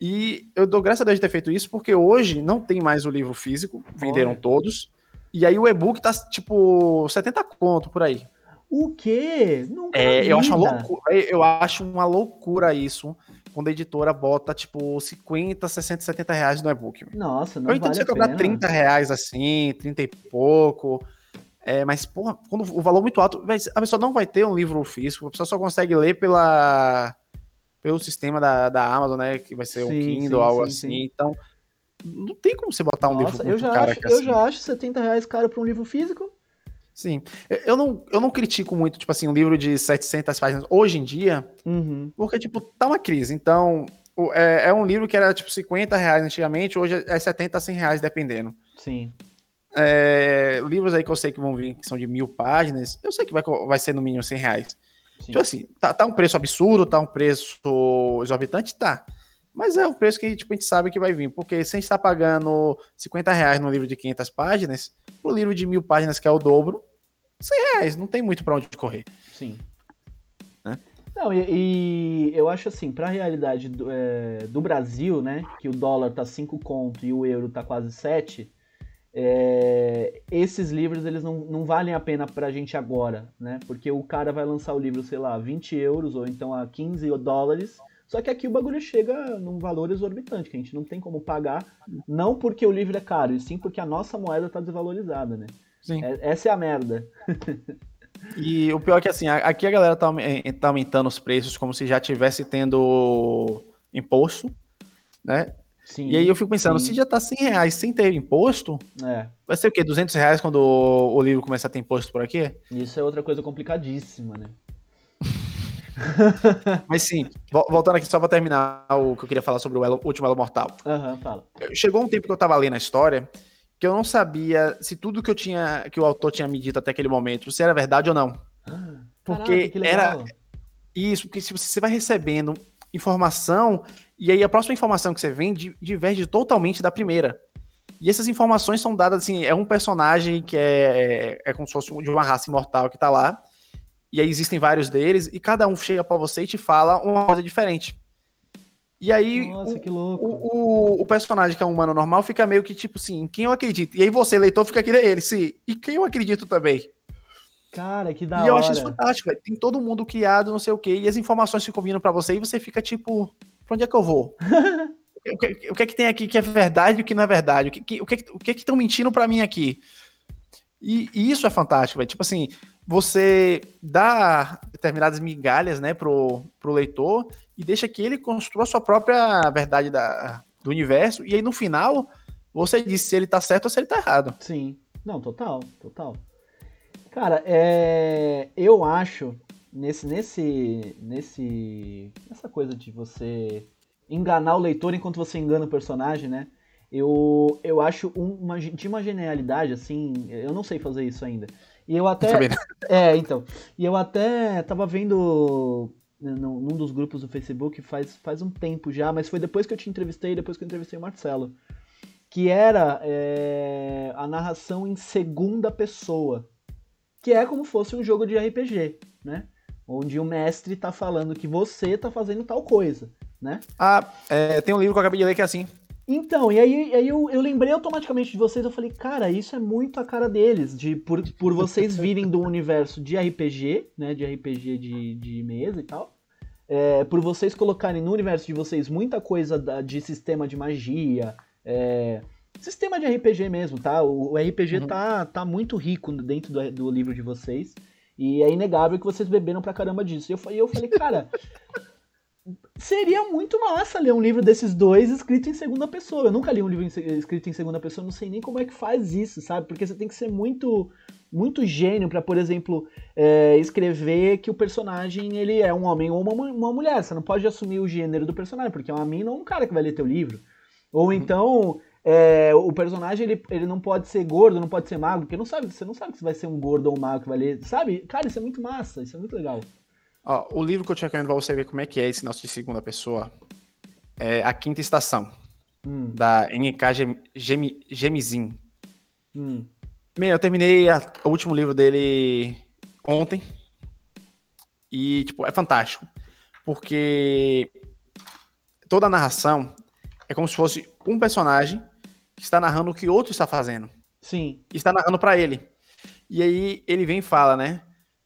Speaker 2: E eu dou graças a Deus de ter feito isso, porque hoje não tem mais o livro físico, venderam Olha. todos. E aí o e-book tá tipo 70 conto por aí.
Speaker 1: O quê?
Speaker 2: Nunca é, eu acho uma loucura, eu acho uma loucura isso quando a editora bota, tipo, 50, 60, 70 reais no e-book.
Speaker 1: Nossa, não
Speaker 2: Eu entendo vale você cobrar 30 reais assim, 30 e pouco. É, mas, porra, quando o valor é muito alto, a pessoa não vai ter um livro físico, a pessoa só consegue ler pela, pelo sistema da, da Amazon, né? Que vai ser sim, um Kindle ou algo sim, assim. Sim. Então, não tem como você botar um Nossa, livro
Speaker 1: eu já
Speaker 2: caro
Speaker 1: acho, Eu assim. já acho 70 reais caro para um livro físico.
Speaker 2: Sim. Eu não, eu não critico muito, tipo assim, um livro de 700 páginas hoje em dia, uhum. porque, tipo, tá uma crise. Então, é, é, um livro que era, tipo, 50 reais antigamente, hoje é 70 a 100 reais, dependendo.
Speaker 1: Sim.
Speaker 2: É, livros aí que eu sei que vão vir, que são de mil páginas, eu sei que vai, vai ser no mínimo 100 reais. Sim. Tipo assim, tá, tá um preço absurdo, tá um preço exorbitante? Tá. Mas é um preço que tipo, a gente sabe que vai vir, porque se a gente está pagando 50 reais no livro de 500 páginas, o livro de mil páginas, que é o dobro, 100 reais, não tem muito para onde correr.
Speaker 1: Sim. Né? Não, e, e, eu acho assim, para a realidade do, é, do, Brasil, né, que o dólar tá 5 conto e o euro tá quase 7, é, esses livros eles não, não valem a pena pra gente agora, né? Porque o cara vai lançar o livro, sei lá, 20 euros ou então a 15 dólares só que aqui o bagulho chega num valor exorbitante, que a gente não tem como pagar, não porque o livro é caro, e sim porque a nossa moeda tá desvalorizada, né? Sim. É, essa é a merda.
Speaker 2: E o pior é que assim, aqui a galera tá, tá aumentando os preços como se já tivesse tendo imposto, né? Sim, e aí eu fico pensando, sim. se já tá 100 reais sem ter imposto, é. vai ser o quê? 200 reais quando o, o livro começar a ter imposto por aqui?
Speaker 1: Isso é outra coisa complicadíssima, né?
Speaker 2: Mas sim, voltando aqui só para terminar o que eu queria falar sobre o Elo, último Elo Mortal.
Speaker 1: Uhum, fala.
Speaker 2: Chegou um tempo que eu tava lendo a história que eu não sabia se tudo que eu tinha, que o autor tinha me dito até aquele momento, se era verdade ou não. Porque Caraca, era isso, porque se você vai recebendo informação e aí a próxima informação que você vem diverge totalmente da primeira. E essas informações são dadas assim, é um personagem que é, é, é como se fosse de uma raça imortal que tá lá e aí existem vários deles, e cada um chega para você e te fala uma coisa diferente. E aí
Speaker 1: Nossa,
Speaker 2: o, o, o, personagem que é um humano normal fica meio que tipo assim, quem eu acredito? E aí você, leitor, fica aqui ele, sim, e quem eu acredito também?
Speaker 1: Cara, que da
Speaker 2: e
Speaker 1: hora.
Speaker 2: E eu acho isso fantástico, véio. tem todo mundo criado, não sei o quê, e as informações ficam vindo para você e você fica tipo, pra onde é que eu vou? o, que, o que é que tem aqui que é verdade e o que não é verdade? O que, o que, o que é que estão mentindo para mim aqui? E, e, isso é fantástico, velho. Tipo assim, você dá determinadas migalhas né, pro, pro leitor e deixa que ele construa a sua própria verdade da, do universo, e aí no final você diz se ele tá certo ou se ele tá errado.
Speaker 1: Sim. Não, total, total. Cara, é... eu acho nesse nesse nesse essa coisa de você enganar o leitor enquanto você engana o personagem, né? Eu, eu acho um, uma, de uma genialidade, assim, eu não sei fazer isso ainda. E eu até. Eu é, então. E eu até tava vendo num, num dos grupos do Facebook faz, faz um tempo já, mas foi depois que eu te entrevistei, depois que eu entrevistei o Marcelo. Que era é, a narração em segunda pessoa. Que é como fosse um jogo de RPG, né? Onde o mestre tá falando que você tá fazendo tal coisa, né?
Speaker 2: Ah, é, tem um livro que eu acabei de ler que é assim.
Speaker 1: Então, e aí, aí eu, eu lembrei automaticamente de vocês, eu falei, cara, isso é muito a cara deles, de por, por vocês virem do universo de RPG, né, de RPG de, de mesa e tal, é, por vocês colocarem no universo de vocês muita coisa da, de sistema de magia, é, sistema de RPG mesmo, tá? O, o RPG uhum. tá, tá muito rico dentro do, do livro de vocês, e é inegável que vocês beberam pra caramba disso. E eu, eu falei, cara, seria muito massa ler um livro desses dois escrito em segunda pessoa. Eu nunca li um livro escrito em segunda pessoa, não sei nem como é que faz isso, sabe? Porque você tem que ser muito muito gênio para, por exemplo, é, escrever que o personagem ele é um homem ou uma, uma mulher. Você não pode assumir o gênero do personagem, porque é uma mina ou um cara que vai ler teu livro. Ou uhum. então é, o personagem ele, ele não pode ser gordo, não pode ser magro, porque não sabe, você não sabe se vai ser um gordo ou um magro que vai ler. Sabe? Cara, isso é muito massa, isso é muito legal.
Speaker 2: Ó, o livro que eu tinha querendo pra você ver como é que é esse nosso de segunda pessoa é A Quinta Estação, hum. da NK Gem, Gemizin. Hum. Bem, eu terminei a, o último livro dele ontem. E, tipo, é fantástico. Porque toda a narração é como se fosse um personagem que está narrando o que outro está fazendo.
Speaker 1: Sim.
Speaker 2: E está narrando para ele. E aí ele vem e fala, né?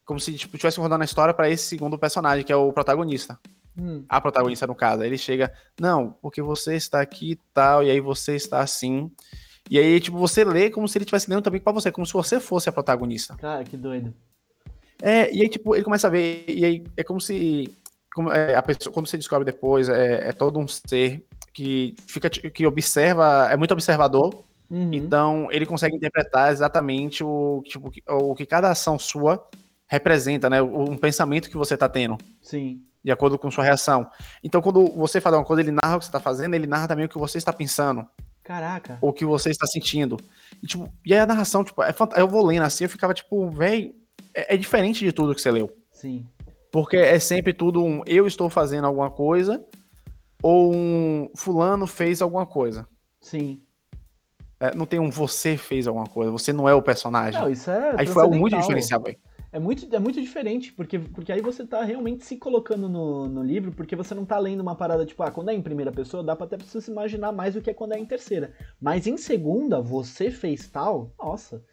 Speaker 2: Como se tipo, tivesse rodando a história para esse segundo personagem, que é o protagonista. Hum. A protagonista, no caso. Aí ele chega, não, porque você está aqui e tal, e aí você está assim. E aí, tipo, você lê como se ele estivesse lendo também para você, como se você fosse a protagonista.
Speaker 1: Cara, que doido.
Speaker 2: É, e aí, tipo, ele começa a ver, e aí é como se. Como, é, a pessoa, quando você descobre depois, é, é todo um ser que fica que observa, é muito observador. Uhum. Então, ele consegue interpretar exatamente o, tipo, o que cada ação sua representa, né? Um pensamento que você está tendo.
Speaker 1: Sim.
Speaker 2: De acordo com sua reação. Então, quando você fala uma coisa, ele narra o que você está fazendo, ele narra também o que você está pensando.
Speaker 1: Caraca.
Speaker 2: Ou o que você está sentindo. E, tipo, e aí a narração, tipo, é fant... eu vou lendo assim, eu ficava tipo, velho, é, é, diferente de tudo que você leu.
Speaker 1: Sim.
Speaker 2: Porque é sempre tudo um eu estou fazendo alguma coisa ou um fulano fez alguma coisa.
Speaker 1: Sim.
Speaker 2: É, não tem um você fez alguma coisa, você não é o personagem.
Speaker 1: Não, isso é.
Speaker 2: Aí foi algo muito diferencial, velho.
Speaker 1: É muito, é muito diferente, porque, porque aí você tá realmente se colocando no, no livro, porque você não tá lendo uma parada tipo, ah, quando é em primeira pessoa, dá pra até você se imaginar mais do que é quando é em terceira. Mas em segunda, você fez tal, nossa.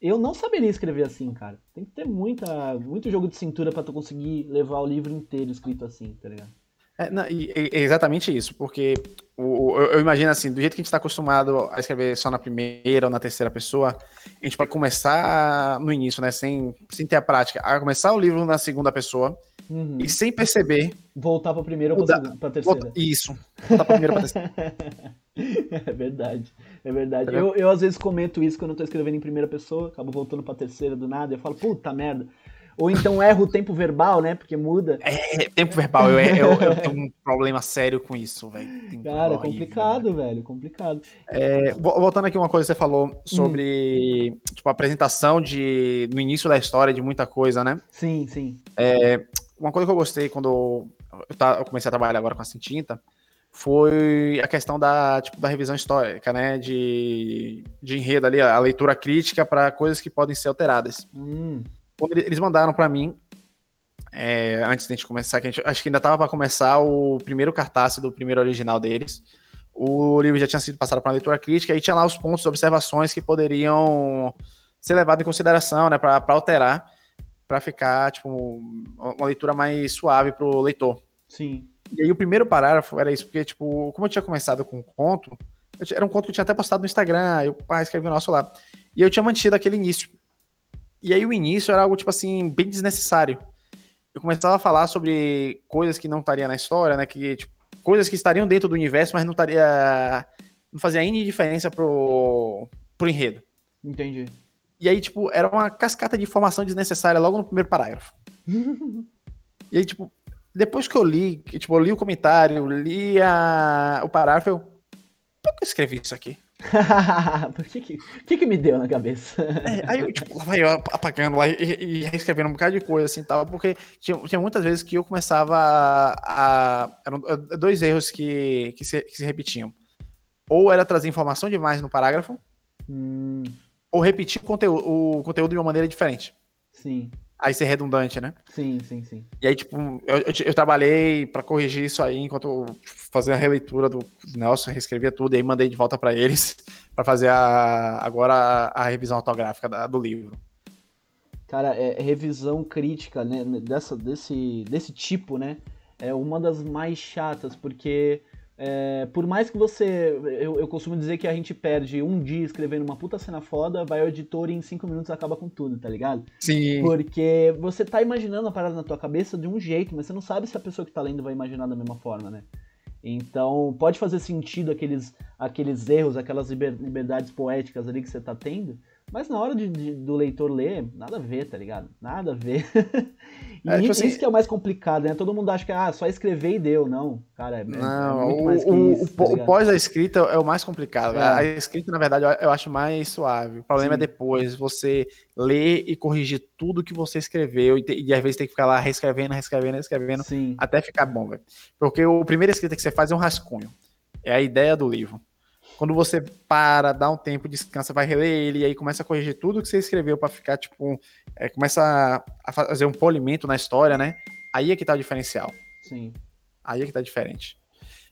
Speaker 1: Eu não saberia escrever assim, cara. Tem que ter muita, muito jogo de cintura para tu conseguir levar o livro inteiro escrito assim, tá ligado?
Speaker 2: É, não, é exatamente isso, porque o, eu, eu, imagino assim, do jeito que a gente está acostumado a escrever só na primeira ou na terceira pessoa, a gente pode começar no início, né, sem, sem ter a prática, a começar o livro na segunda pessoa uhum. e sem perceber.
Speaker 1: Voltar para primeira ou para terceira. Volta,
Speaker 2: isso, voltar para primeira ou para terceira.
Speaker 1: é verdade, é verdade. Eu, eu às vezes comento isso quando eu tô escrevendo em primeira pessoa, acabo voltando para terceira do nada, e eu falo, puta merda ou então erra o tempo verbal, né? Porque muda.
Speaker 2: É, tempo verbal. Eu, eu, eu tenho um problema sério com isso, velho.
Speaker 1: Cara, é complicado, velho. Complicado.
Speaker 2: É, voltando aqui uma coisa que você falou sobre hum. tipo, a apresentação de, no início da história de muita coisa, né?
Speaker 1: Sim, sim.
Speaker 2: É, uma coisa que eu gostei quando eu, tá, eu comecei a trabalhar agora com a Cintinta foi a questão da, tipo, da revisão histórica, né? De, de enredo ali, a leitura crítica para coisas que podem ser alteradas.
Speaker 1: Hum
Speaker 2: eles mandaram para mim, é, antes de a gente começar, que a gente, acho que ainda tava para começar o primeiro cartaz do primeiro original deles. O livro já tinha sido passado para uma leitura crítica e tinha lá os pontos, observações que poderiam ser levados em consideração, né, para alterar, para ficar tipo uma leitura mais suave para o leitor.
Speaker 1: Sim.
Speaker 2: E aí o primeiro parágrafo era isso, porque tipo, como eu tinha começado com um conto, era um conto que eu tinha até postado no Instagram, eu pai escrevi o nosso lá. E eu tinha mantido aquele início. E aí o início era algo, tipo assim, bem desnecessário. Eu começava a falar sobre coisas que não estariam na história, né? Que, tipo, coisas que estariam dentro do universo, mas não estaria. Não fazia any diferença pro, pro enredo.
Speaker 1: Entendi.
Speaker 2: E aí, tipo, era uma cascata de informação desnecessária logo no primeiro parágrafo. e aí, tipo, depois que eu li, que, tipo, eu li o comentário, li a, o parágrafo, eu. Por que eu escrevi isso aqui?
Speaker 1: Por que que, que que me deu na cabeça?
Speaker 2: É, aí eu, tipo, lá vai eu apagando lá e, e reescrevendo um bocado de coisa, assim, tal, porque tinha, tinha muitas vezes que eu começava a... a eram dois erros que, que, se, que se repetiam. Ou era trazer informação demais no parágrafo,
Speaker 1: Hum,
Speaker 2: ou repetir o conteúdo, o conteúdo de uma maneira diferente.
Speaker 1: sim,
Speaker 2: Aí ser redundante, né?
Speaker 1: sim, sim, sim.
Speaker 2: E aí, tipo, eu, eu, eu trabalhei para corrigir isso aí enquanto eu fazia a releitura do Nelson, reescrevia tudo, e aí mandei de volta para eles para fazer a, agora a, a revisão ortográfica da- do livro.
Speaker 1: Cara, é, revisão crítica, né, dessa, desse, desse tipo, né, é uma das mais chatas, porque é, por mais que você, eu, eu costumo dizer que a gente perde um dia escrevendo uma puta cena foda, vai ao editor e em cinco minutos acaba com tudo, tá ligado?
Speaker 2: Sim.
Speaker 1: Porque você tá imaginando a parada na tua cabeça de um jeito, mas você não sabe se a pessoa que tá lendo vai imaginar da mesma forma, né? Então, pode fazer sentido aqueles, aqueles erros, aquelas liber- liberdades poéticas ali que você tá tendo, mas na hora de, de- do leitor ler, nada a ver, tá ligado? Nada a ver. e
Speaker 2: É, tipo
Speaker 1: isso,
Speaker 2: assim-
Speaker 1: que é o mais complicado, né? Todo mundo acha que ah, só escrever e deu. Não, cara, é, é- é
Speaker 2: Não,
Speaker 1: muito
Speaker 2: o,
Speaker 1: mais que
Speaker 2: o-
Speaker 1: isso. tá
Speaker 2: o pós da escrita é o mais complicado.
Speaker 1: É.
Speaker 2: A escrita, na verdade, eu- acho mais suave. O problema é
Speaker 1: Sim.
Speaker 2: depois você ler e corrigir tudo que você escreveu e, te- e às vezes tem que ficar lá reescrevendo, reescrevendo, reescrevendo
Speaker 1: Sim,
Speaker 2: até ficar bom, velho. Porque o primeira escrita que você faz é um rascunho. É a ideia do livro. Quando você para, dá um tempo, descansa, vai reler ele e aí começa a corrigir tudo que você escreveu pra ficar, tipo, é, começa a- fazer um polimento na história, né? Aí é que tá o diferencial.
Speaker 1: sim.
Speaker 2: Aí é que tá diferente.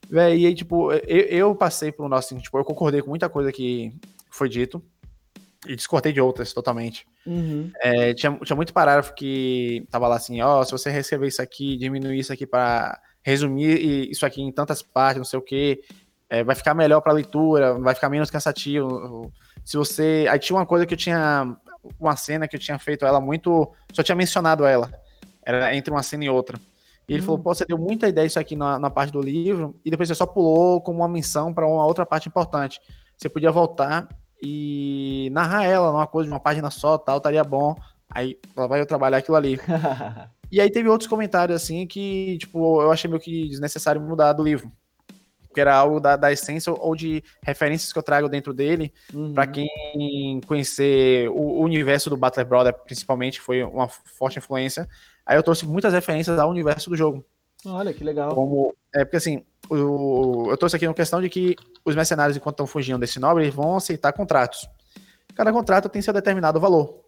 Speaker 2: Véi, e aí, tipo, eu, eu passei por um nosso, assim, tipo, eu concordei com muita coisa que foi dito e discordei de outras totalmente.
Speaker 1: Uhum.
Speaker 2: É, tinha, tinha muito parágrafo que tava lá assim, ó, se você receber isso aqui, diminuir isso aqui para resumir isso aqui em tantas partes, não sei o que, vai ficar melhor para leitura, vai ficar menos cansativo. Se você, aí tinha uma coisa que eu tinha, uma cena que eu tinha feito ela muito, só tinha mencionado ela, era entre uma cena e outra. E ele
Speaker 1: Hum.
Speaker 2: falou, pô, você deu muita ideia isso aqui na, na parte do livro e depois você só pulou como uma menção para uma outra parte importante. Você podia voltar e narrar ela numa coisa de uma página só, tal, estaria bom. Aí lá vai eu trabalhar aquilo ali. E aí teve outros comentários assim que, tipo, eu achei meio que desnecessário mudar do livro. Porque era algo da, da essência ou de referências que eu trago dentro dele,
Speaker 1: Uhum.
Speaker 2: Pra quem conhecer o, o universo do Battle Brother, principalmente, foi uma forte influência. Aí eu trouxe muitas referências ao universo do jogo.
Speaker 1: Olha, que legal.
Speaker 2: Como, é porque assim, o, eu trouxe aqui uma questão de que os mercenários, enquanto estão fugindo desse nobre, eles vão aceitar contratos. Cada contrato tem seu determinado valor.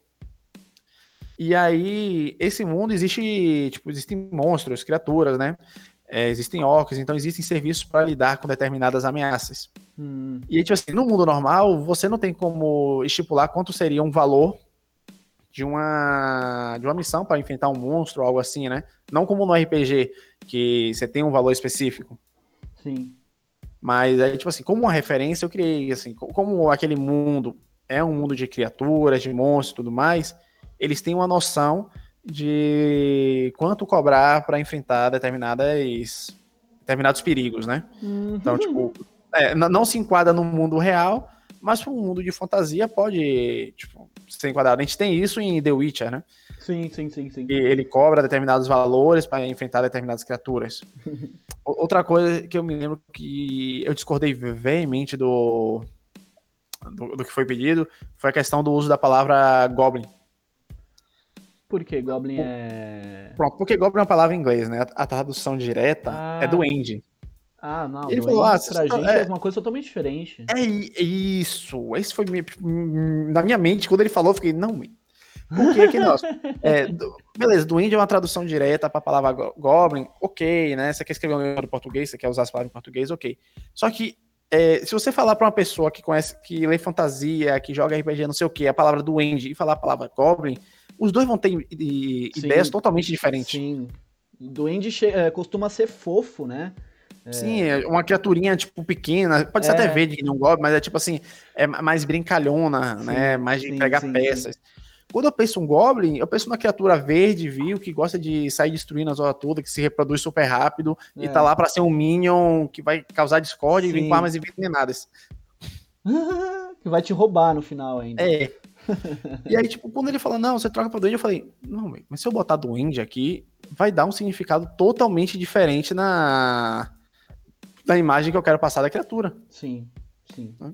Speaker 2: E aí, esse mundo existe, tipo, existem monstros, criaturas, né? É, existem orcs, então existem serviços para lidar com determinadas ameaças.
Speaker 1: Hum,
Speaker 2: E tipo assim, no mundo normal, você não tem como estipular quanto seria um valor de uma, de uma missão para enfrentar um monstro ou algo assim, né? Não como no RPG, que você tem um valor específico.
Speaker 1: sim.
Speaker 2: Mas aí, tipo assim, como uma referência, eu criei, assim, co- como aquele mundo é um mundo de criaturas, de monstros e tudo mais, eles têm uma noção de quanto cobrar para enfrentar determinadas, determinados perigos, né? Então, tipo, é, não se enquadra no mundo real, mas para um mundo de fantasia pode, tipo, ser enquadrado. A gente tem isso em The Witcher, né?
Speaker 1: Sim, sim, sim, sim.
Speaker 2: E ele cobra determinados valores para enfrentar determinadas criaturas. Outra coisa que eu me lembro que eu discordei veemente do, do, do que foi pedido foi a questão do uso da palavra goblin.
Speaker 1: Por que Goblin é.
Speaker 2: Pronto, porque goblin é uma palavra em inglês, né? A, tradução direta
Speaker 1: Ah.
Speaker 2: é duende.
Speaker 1: Ah, não.
Speaker 2: Ele falou, ah,
Speaker 1: pra gente
Speaker 2: é-
Speaker 1: é uma coisa totalmente diferente.
Speaker 2: É isso. Esse foi hum, na minha mente quando ele falou, eu fiquei não. Por que que nós? É, do- beleza, duende é uma tradução direta para a palavra go- goblin, ok, né? Você quer escrever um livro do português, você quer usar as palavras em português, ok. Só que é, se você falar para uma pessoa que conhece, que lê fantasia, que joga RPG, não sei o que, a palavra duende e falar a palavra goblin, os dois vão ter i-
Speaker 1: Sim.
Speaker 2: ideias totalmente diferentes.
Speaker 1: Sim. Duende che- é, costuma ser fofo, né?
Speaker 2: Sim, é uma criaturinha, tipo, pequena, pode ser
Speaker 1: É.
Speaker 2: até verde, não goblin, mas é tipo assim, é mais brincalhona,
Speaker 1: Sim,
Speaker 2: né? Mais de
Speaker 1: sim,
Speaker 2: pegar
Speaker 1: sim,
Speaker 2: peças. Quando eu penso um Goblin, eu penso numa criatura verde, viu, que gosta de sair destruindo a zona toda, que se reproduz super rápido e
Speaker 1: É.
Speaker 2: tá lá pra ser um Minion que vai causar discórdia e vir com armas envenenadas.
Speaker 1: que vai te roubar no final ainda.
Speaker 2: É. e aí, tipo, quando ele fala, não, você troca pra Duende, eu falei, não, mas se eu botar Duende aqui, vai dar um significado totalmente diferente na, na imagem que eu quero passar da criatura.
Speaker 1: Sim, sim. Hum?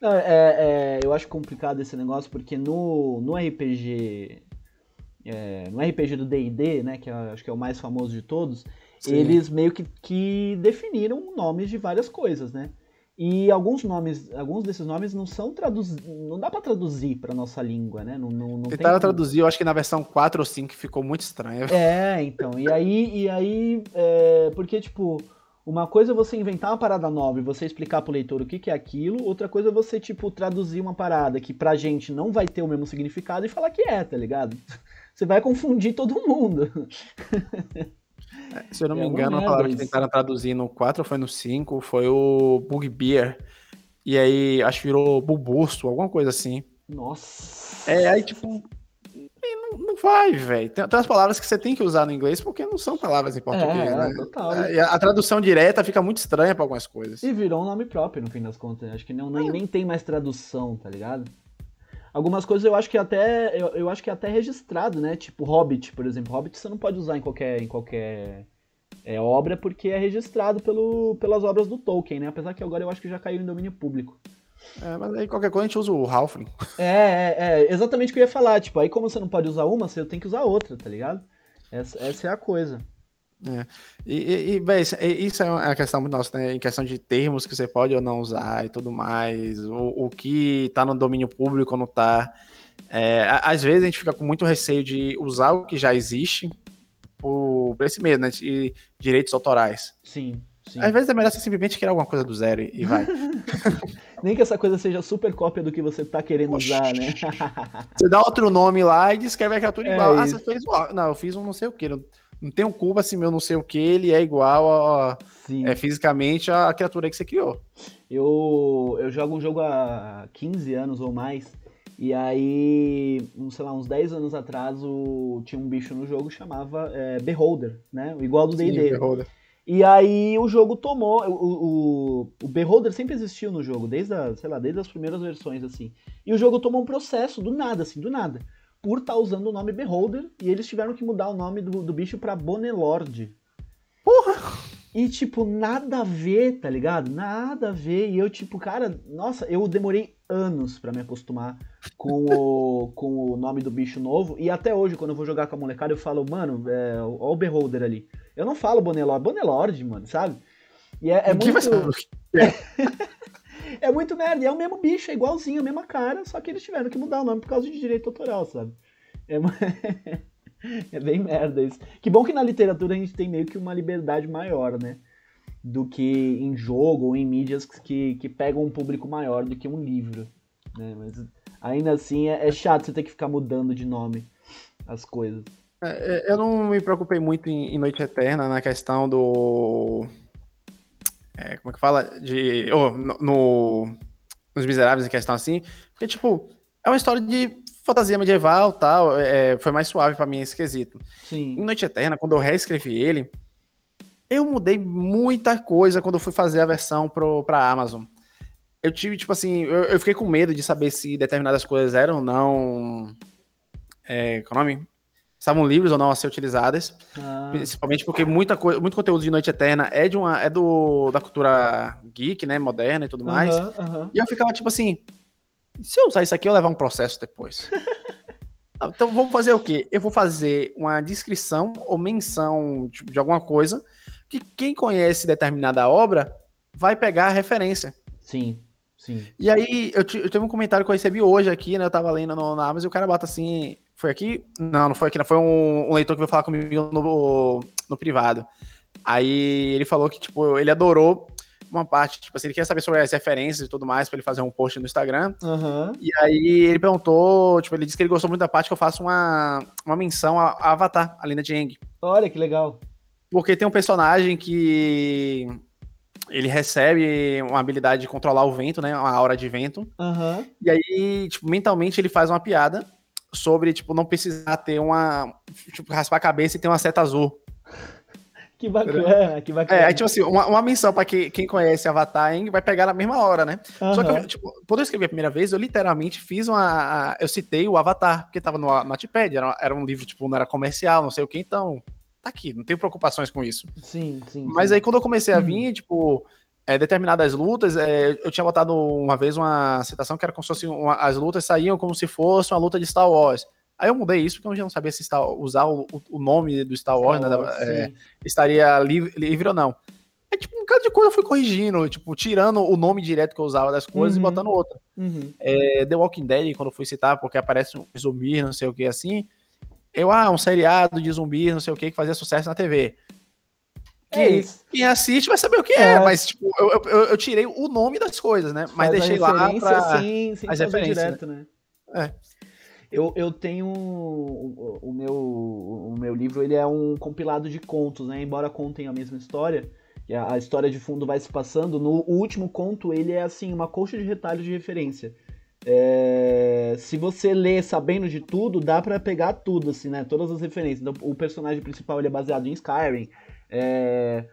Speaker 1: Não, é, é, eu acho complicado esse negócio porque no, no RPG. É, no RPG do DD, né? Que acho que é o mais famoso de todos, sim. eles meio que, que definiram nomes de várias coisas, né? E alguns nomes, alguns desses nomes não são traduzidos, não dá para traduzir para nossa língua, né? Não, não, não
Speaker 2: Tentaram traduzir, eu acho que na versão 4 ou 5 ficou muito estranho.
Speaker 1: É, então. E aí, e aí é, porque tipo, uma coisa é você inventar uma parada nova e você explicar pro leitor o que, que é aquilo, outra coisa é você, tipo, traduzir uma parada que pra gente não vai ter o mesmo significado e falar que é, tá ligado? Você vai confundir todo mundo.
Speaker 2: Se eu não é me engano, a palavra que tentaram traduzir no 4 ou foi no 5 foi o Bugbear. E aí, acho que virou Bubusto, alguma coisa assim.
Speaker 1: Nossa.
Speaker 2: É, aí tipo. Não, não vai, velho. Tem, tem umas palavras que você tem que usar no inglês porque não são palavras em português, é, né? Total. É, a, a, tradução direta fica muito estranha para algumas coisas.
Speaker 1: E virou um nome próprio, no fim das contas. Acho que não, nem, nem tem mais tradução, tá ligado? Algumas coisas eu acho que até eu, eu acho que é até registrado, né? Tipo Hobbit, por exemplo. Hobbit você não pode usar em qualquer em qualquer é, obra porque é registrado pelo, pelas obras do Tolkien, né? Apesar que agora eu acho que já caiu em domínio público.
Speaker 2: É, mas aí qualquer coisa a gente usa o Halfling.
Speaker 1: É, é, é, exatamente o que eu ia falar. Tipo, aí como você não pode usar uma, você tem que usar outra, tá ligado? Essa, essa é a coisa.
Speaker 2: É. E, e, e bem, isso é uma questão muito nossa, né? Em questão de termos que você pode ou não usar e tudo mais, o, o que tá no domínio público ou não tá. É, às vezes a gente fica com muito receio de usar o que já existe por, por esse medo, né? De direitos autorais.
Speaker 1: Sim. Sim.
Speaker 2: Às vezes é melhor você simplesmente criar alguma coisa do zero e, e vai.
Speaker 1: Nem que essa coisa seja super cópia do que você tá querendo Oxi. usar, né?
Speaker 2: você dá outro nome lá e descreve a criatura é igual. Ah, você fez. Não, eu fiz um não sei o que. Não tem um cubo assim, meu não sei o que, ele é igual a, é, fisicamente a criatura que você criou.
Speaker 1: Eu, eu jogo um jogo há 15 anos ou mais, e aí, sei lá, uns 10 anos atrás, o, tinha um bicho no jogo que chamava é, Beholder, né? Igual do D&D. E aí o jogo tomou. O, o, o Beholder sempre existiu no jogo, desde, a, sei lá, desde as primeiras versões, assim. E o jogo tomou um processo do nada, assim, do nada por estar tá usando o nome Beholder e eles tiveram que mudar o nome do, do bicho pra Bonelord. Porra! E, tipo, nada a ver, tá ligado? Nada a ver. E eu, tipo, cara, nossa, eu demorei anos para me acostumar com o, com o nome do bicho novo. E até hoje, quando eu vou jogar com a molecada, eu falo, mano, é, ó o Beholder ali. Eu não falo Bonelord, Bonelord, mano, sabe? E é, é muito. é muito merda. E é o mesmo bicho, é igualzinho, a mesma cara, só que eles tiveram que mudar o nome por causa de direito autoral, sabe? É, é bem merda isso. Que bom que na literatura a gente tem meio que uma liberdade maior, né? Do que em jogo ou em mídias que, que pegam um público maior do que um livro. Né? Mas ainda assim é, é chato você ter que ficar mudando de nome as coisas.
Speaker 2: É, é eu não me preocupei muito em, em Noite Eterna na questão do é, como é que fala? De. Oh, no, no, nos Miseráveis, em questão assim. Porque, tipo, é uma história de fantasia medieval tal. É, foi mais suave para mim esse quesito. Sim. Em Noite Eterna, quando eu reescrevi ele, eu mudei muita coisa quando eu fui fazer a versão pro, pra Amazon. Eu tive, tipo assim, eu, eu fiquei com medo de saber se determinadas coisas eram ou não. É, qual é o nome? Estavam livres ou não a ser utilizadas. Ah. Principalmente porque muita coisa, muito conteúdo de Noite Eterna é de uma é do da cultura geek, né, moderna e tudo mais. E eu ficava tipo assim, se eu usar isso aqui eu levar um processo depois. então vamos fazer o quê? Eu vou fazer uma descrição ou menção de, de alguma coisa que quem conhece determinada obra vai pegar a referência.
Speaker 1: Sim. Sim.
Speaker 2: E aí, eu, eu tive um comentário que eu recebi hoje aqui, né? Eu tava lendo no, na Amazon e o cara bota assim: foi aqui? Não, não foi aqui, não. Foi um, um leitor que veio falar comigo no, no privado. Aí ele falou que, tipo, ele adorou uma parte, tipo assim, ele quer saber sobre as referências e tudo mais, pra ele fazer um post no Instagram. Uhum. E aí ele perguntou, tipo, ele disse que ele gostou muito da parte que eu faço uma, uma menção a, a Avatar, a Lenda de Aang.
Speaker 1: Olha, que legal.
Speaker 2: Porque tem um personagem que ele recebe uma habilidade de controlar o vento, né? Uma aura de vento. Uhum. E aí, tipo, mentalmente ele faz uma piada sobre, tipo, não precisar ter uma. Tipo, raspar a cabeça e ter uma seta azul.
Speaker 1: Que bacana, que bacana.
Speaker 2: É, aí, tipo assim, uma, uma menção pra que, quem conhece Avatar vai pegar na mesma hora, né? Uhum. Só que, tipo, quando eu escrevi a primeira vez, eu literalmente fiz uma. Eu citei o Avatar, porque tava no Notepad, era, era um livro, tipo, não era comercial, não sei o que, então. tá aqui, não tenho preocupações com isso.
Speaker 1: Sim, sim.
Speaker 2: Mas
Speaker 1: sim.
Speaker 2: aí quando eu comecei a vir, tipo, é, determinadas lutas, é, eu tinha botado uma vez uma citação que era como se fosse uma, as lutas saíam como se fosse uma luta de Star Wars. Aí eu mudei isso porque eu já não sabia se Star, usar o, o, nome do Star Wars, né, é, estaria livre, livre, ou não. Aí, tipo, um cada de coisa eu fui corrigindo, tipo, tirando o nome direto que eu usava das coisas uhum. e botando outra.
Speaker 1: Uhum.
Speaker 2: É, The Walking Dead, quando eu fui citar, porque aparece um zumbi, não sei o que assim, eu, ah, um seriado de zumbi, não sei o que, que fazia sucesso na TV. É quem, assiste vai saber o que é, é mas tipo, eu, eu, eu, tirei o nome das coisas, né? Mas
Speaker 1: Faz
Speaker 2: deixei lá
Speaker 1: pra... sem, sem
Speaker 2: as referências,
Speaker 1: direto, né?
Speaker 2: né? É.
Speaker 1: Eu, eu tenho o, o, meu o meu livro ele é um compilado de contos, né? Embora contem a mesma história, a, a história de fundo vai se passando. No último conto ele é assim uma colcha de retalhos de referência. É, se você lê sabendo de tudo, dá para pegar tudo, assim, né? Todas as referências. Então, o personagem principal ele é baseado em Skyrim. É,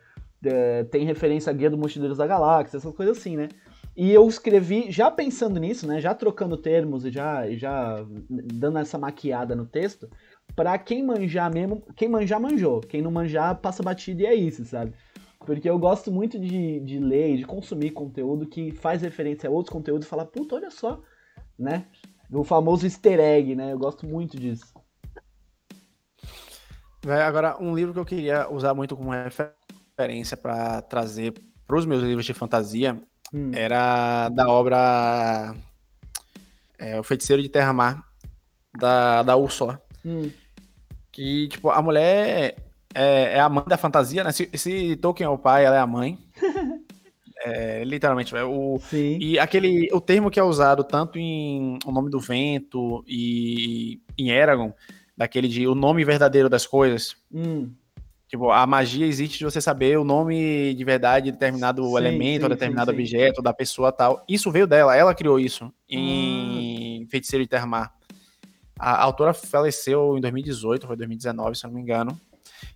Speaker 1: é, tem referência à Guia do Mochileiros da Galáxia, essas coisas assim, né? E eu escrevi, já pensando nisso, né? Já trocando termos e já, já dando essa maquiada no texto, para quem manjar mesmo, quem manjar, manjou. Quem não manjar, passa batida e é isso, sabe? Porque eu gosto muito de, de ler e de consumir conteúdo que faz referência a outros conteúdos e falar, puta, olha só, né? O famoso easter egg, né? Eu gosto muito disso.
Speaker 2: Agora, um livro que eu queria usar muito como referência para trazer para os meus livros de fantasia hum. era da obra é, O Feiticeiro de Terra-Mar, da, da Úrsula.
Speaker 1: Hum.
Speaker 2: Que, tipo, a mulher é, é, a mãe da fantasia, né? Se, se Tolkien é o pai, ela é a mãe. é, literalmente. O,
Speaker 1: Sim.
Speaker 2: E aquele, o termo que é usado tanto em O Nome do Vento e em Eragon, daquele de o nome verdadeiro das coisas.
Speaker 1: Hum.
Speaker 2: Tipo, a magia existe de você saber o nome de verdade de determinado sim, elemento, sim, determinado sim, objeto, da pessoa tal. Isso veio dela, ela criou isso em hum. Feiticeiro de Termar. A, a autora faleceu em 2018, foi 2019, se eu não me engano.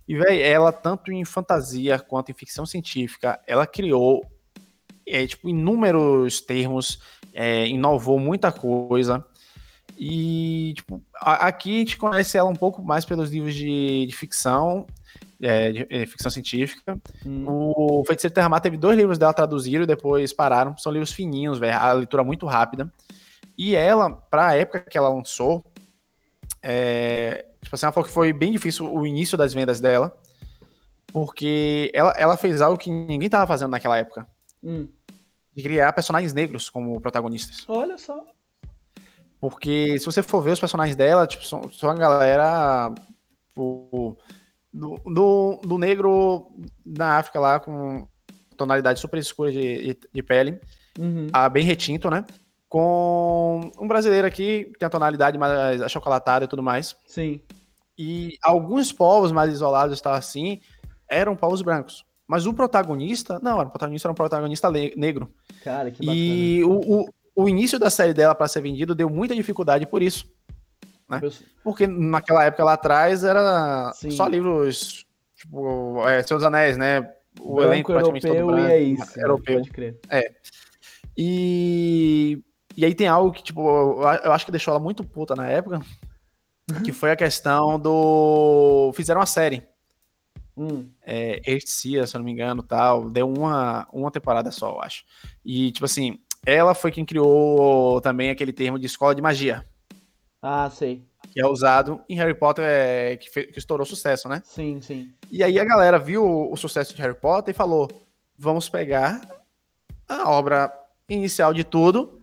Speaker 2: E, velho, ela, tanto em fantasia quanto em ficção científica, ela criou, é, tipo, inúmeros termos, é, inovou muita coisa. E, tipo, a, aqui a gente conhece ela um pouco mais pelos livros de, de ficção, é, de, de, é, ficção científica. Hum. O Feiticeiro Terramar teve dois livros dela traduziram e depois pararam. São livros fininhos, velho, a leitura muito rápida. E ela, para a época que ela lançou, é, tipo assim, ela falou que foi bem difícil o início das vendas dela, porque ela, ela fez algo que ninguém tava fazendo naquela época.
Speaker 1: Hum.
Speaker 2: De criar personagens negros como protagonistas.
Speaker 1: Olha só.
Speaker 2: Porque se você for ver os personagens dela, tipo, são, são uma galera. Tipo, do, do, do, negro na África lá, com tonalidade super escura de, de, de pele,
Speaker 1: uhum.
Speaker 2: a, bem retinto, né? Com um brasileiro aqui, que tem a tonalidade mais achocolatada e tudo mais.
Speaker 1: Sim.
Speaker 2: E alguns povos mais isolados, tá assim, eram povos brancos. Mas o protagonista, não, o protagonista era um protagonista negro.
Speaker 1: Cara, que bacana.
Speaker 2: E o, o, o início da série dela para ser vendido deu muita dificuldade por isso. Né? Porque naquela época lá atrás era Sim. só livros tipo é, Seus Anéis, né?
Speaker 1: O branco, elenco praticamente todo branco. E é isso,
Speaker 2: europeu. Pode crer. É. E, e aí tem algo que, tipo, eu acho que deixou ela muito puta na época, que foi a questão do. Fizeram uma série.
Speaker 1: Hum.
Speaker 2: É, se eu não me engano, tal. Deu uma, uma temporada só, eu acho. E, tipo assim, ela foi quem criou também aquele termo de escola de magia.
Speaker 1: Ah, sei.
Speaker 2: Que é usado em Harry Potter, é, que, que, estourou sucesso, né?
Speaker 1: Sim, sim.
Speaker 2: E aí a galera viu o, o sucesso de Harry Potter e falou: vamos pegar a obra inicial de tudo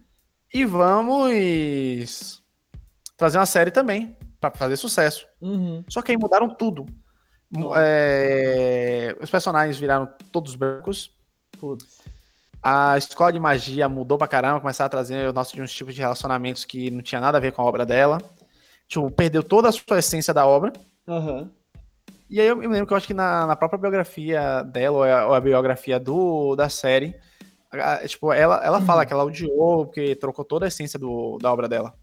Speaker 2: e vamos trazer uma série também para fazer sucesso.
Speaker 1: Uhum.
Speaker 2: Só que aí mudaram tudo. É, os personagens viraram todos brancos.
Speaker 1: Putz.
Speaker 2: A escola de magia mudou pra caramba, começaram a trazer o nosso de uns tipos de relacionamentos que não tinha nada a ver com a obra dela. Tipo, perdeu toda a sua essência da obra.
Speaker 1: Uhum.
Speaker 2: E aí eu me lembro que eu acho que na, na própria biografia dela, ou a, ou a, biografia do, da série, a, tipo, ela, ela uhum. fala que ela odiou porque trocou toda a essência do, da obra dela.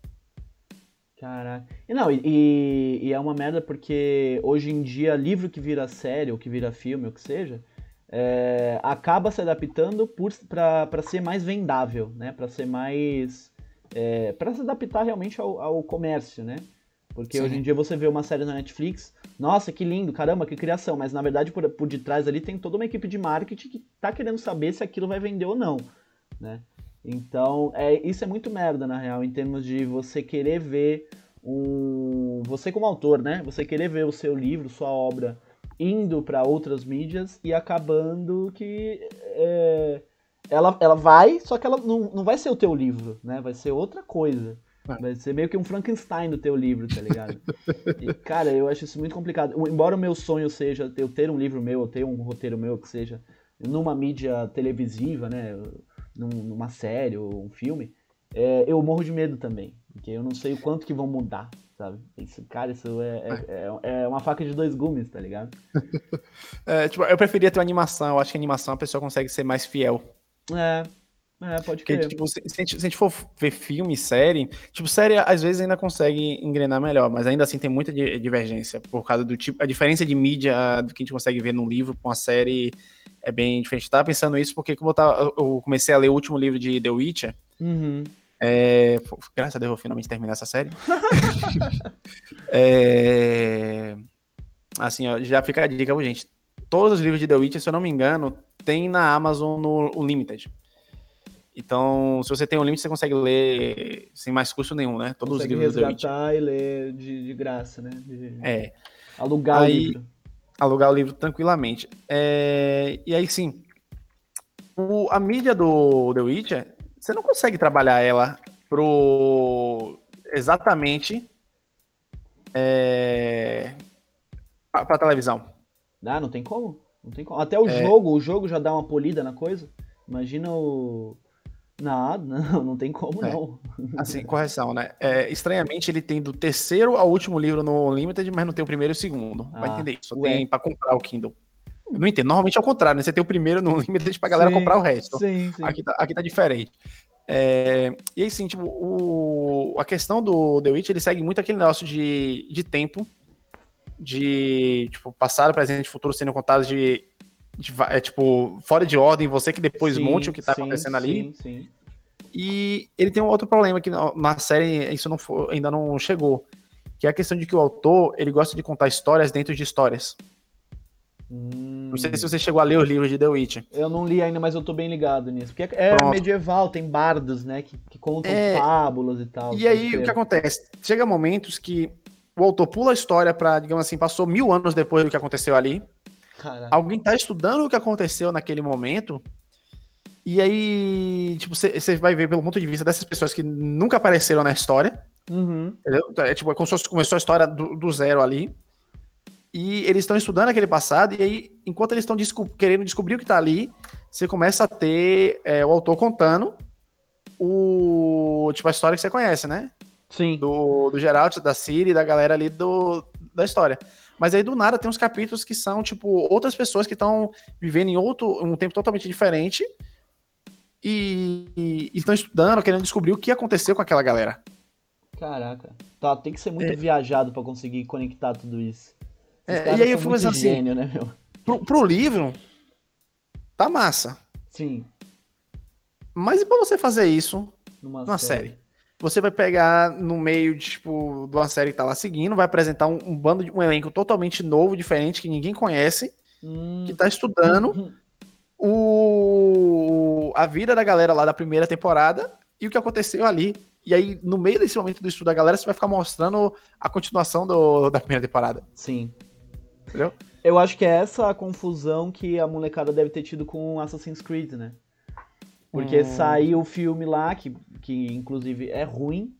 Speaker 1: Caraca. E não, e, e, é uma merda porque hoje em dia, livro que vira série, ou que vira filme, ou que seja, é, acaba se adaptando para ser mais vendável, né? Para ser mais. É, para se adaptar realmente ao, ao, comércio, né? Porque
Speaker 2: Sim.
Speaker 1: hoje em dia você vê uma série na Netflix, nossa, que lindo, caramba, que criação, mas na verdade por, por detrás ali tem toda uma equipe de marketing que tá querendo saber se aquilo vai vender ou não, né? Então, é, isso é muito merda, na real, em termos de você querer ver um. Você como autor, né? Você querer ver o seu livro, sua obra indo para outras mídias e acabando que. É, ela, ela vai, só que ela não, não vai ser o teu livro, né? Vai ser outra coisa.
Speaker 2: É.
Speaker 1: Vai ser meio que um Frankenstein do teu livro, tá ligado? e, cara, eu acho isso muito complicado. Embora o meu sonho seja eu ter um livro meu, eu ter um roteiro meu que seja numa mídia televisiva, né? Num- numa série ou um filme, é, eu morro de medo também. Porque eu não sei o quanto que vão mudar, sabe? Isso, cara, isso é, é, é- é uma faca de dois gumes, tá ligado?
Speaker 2: É, tipo, eu preferia ter uma animação. Eu acho que a animação a pessoa consegue ser mais fiel.
Speaker 1: É, é pode
Speaker 2: Porque, tipo, se, se a gente, se a gente for ver filme, série, tipo, série às vezes ainda consegue engrenar melhor, mas ainda assim tem muita di- divergência por causa do tipo, a diferença de mídia do que a gente consegue ver num livro com uma série é bem diferente. Eu tava pensando isso porque como eu, tava, eu comecei a ler o último livro de The Witcher,
Speaker 1: Uhum.
Speaker 2: É, graças a Deus eu finalmente terminar essa série. É, assim, ó, já fica a dica, gente. Todos os livros de The Witcher, se eu não me engano, tem na Amazon no Unlimited. Então, se você tem um limite, você consegue ler sem mais custo nenhum, né? Todos
Speaker 1: Consegue
Speaker 2: os livros do The Witcher.
Speaker 1: resgatar e ler de, de graça, né? De-
Speaker 2: É,
Speaker 1: Alugar
Speaker 2: Aí-
Speaker 1: o livro.
Speaker 2: alugar o livro tranquilamente. É, e aí, sim, o- a mídia do The Witcher, você não consegue trabalhar ela pro exatamente é, pra, pra televisão.
Speaker 1: Ah, não tem como? Não tem como. Até o
Speaker 2: É.
Speaker 1: jogo, o jogo já dá uma polida na coisa. Imagina o. Nada, não, não tem como
Speaker 2: É.
Speaker 1: não.
Speaker 2: Assim, correção, né? É, estranhamente, ele tem do terceiro ao último livro no Unlimited, mas não tem o primeiro e o segundo. Vai
Speaker 1: Ah,
Speaker 2: entender isso. Só tem pra comprar o Kindle. Eu não entendo. Normalmente é o contrário, né? Você tem o primeiro no Unlimited pra galera
Speaker 1: Sim,
Speaker 2: comprar o resto.
Speaker 1: Sim, sim.
Speaker 2: Aqui tá, aqui tá diferente. É, e aí, sim, tipo, o, a questão do The Witch, ele segue muito aquele negócio de, de tempo, de, tipo, passado, presente e futuro sendo contados de, de é, tipo, fora de ordem, você que depois
Speaker 1: Sim,
Speaker 2: monte o que tá
Speaker 1: sim,
Speaker 2: acontecendo ali.
Speaker 1: Sim, sim.
Speaker 2: E ele tem um outro problema que na na série isso não for- ainda não chegou, que é a questão de que o autor, ele gosta de contar histórias dentro de histórias.
Speaker 1: Hum,
Speaker 2: Não sei se você chegou a ler os livros de The Witch.
Speaker 1: Eu não li ainda, mas eu tô bem ligado nisso. Porque é
Speaker 2: Pronto.
Speaker 1: medieval, tem bardos, né? Que, que contam
Speaker 2: É,
Speaker 1: fábulas e tal.
Speaker 2: E aí, o que acontece? Chega momentos que o autor pula a história pra, digamos assim, passou mil anos depois do que aconteceu ali.
Speaker 1: Caraca.
Speaker 2: Alguém tá estudando o que aconteceu naquele momento. E aí, tipo, você vai ver pelo ponto de vista dessas pessoas que nunca apareceram na história.
Speaker 1: Uhum.
Speaker 2: Entendeu? Então, É tipo, é como se fosse- começou a história do, do zero ali. E eles estão estudando aquele passado, e aí, enquanto eles estão desco- querendo descobrir o que tá ali, você começa a ter é, o autor contando o tipo a história que você conhece, né?
Speaker 1: Sim.
Speaker 2: do, do Geralt, da Ciri, da galera ali do, da história. Mas aí do nada tem uns capítulos que são, tipo, outras pessoas que estão vivendo em outro, um tempo totalmente diferente e estão estudando, querendo descobrir o que aconteceu com aquela galera.
Speaker 1: Caraca. Tá, tem que ser muito
Speaker 2: É.
Speaker 1: viajado pra conseguir conectar tudo isso.
Speaker 2: É, e aí eu fui pensando assim,
Speaker 1: gênio, né, meu?
Speaker 2: Pro, pro livro, tá massa.
Speaker 1: Sim.
Speaker 2: Mas e pra você fazer isso
Speaker 1: Numa,
Speaker 2: numa série? Você vai pegar no meio de, tipo, de uma série que tá lá seguindo, vai apresentar um, um bando de um elenco totalmente novo, diferente, que ninguém conhece,
Speaker 1: Hum,
Speaker 2: que tá estudando o, a vida da galera lá da primeira temporada e o que aconteceu ali. E aí, no meio desse momento do estudo da galera, você vai ficar mostrando a continuação do- da primeira temporada.
Speaker 1: Sim.
Speaker 2: Entendeu?
Speaker 1: Eu acho que é essa a confusão que a molecada deve ter tido com Assassin's Creed, né? Porque
Speaker 2: Hum.
Speaker 1: saiu o filme lá, que, que inclusive é ruim.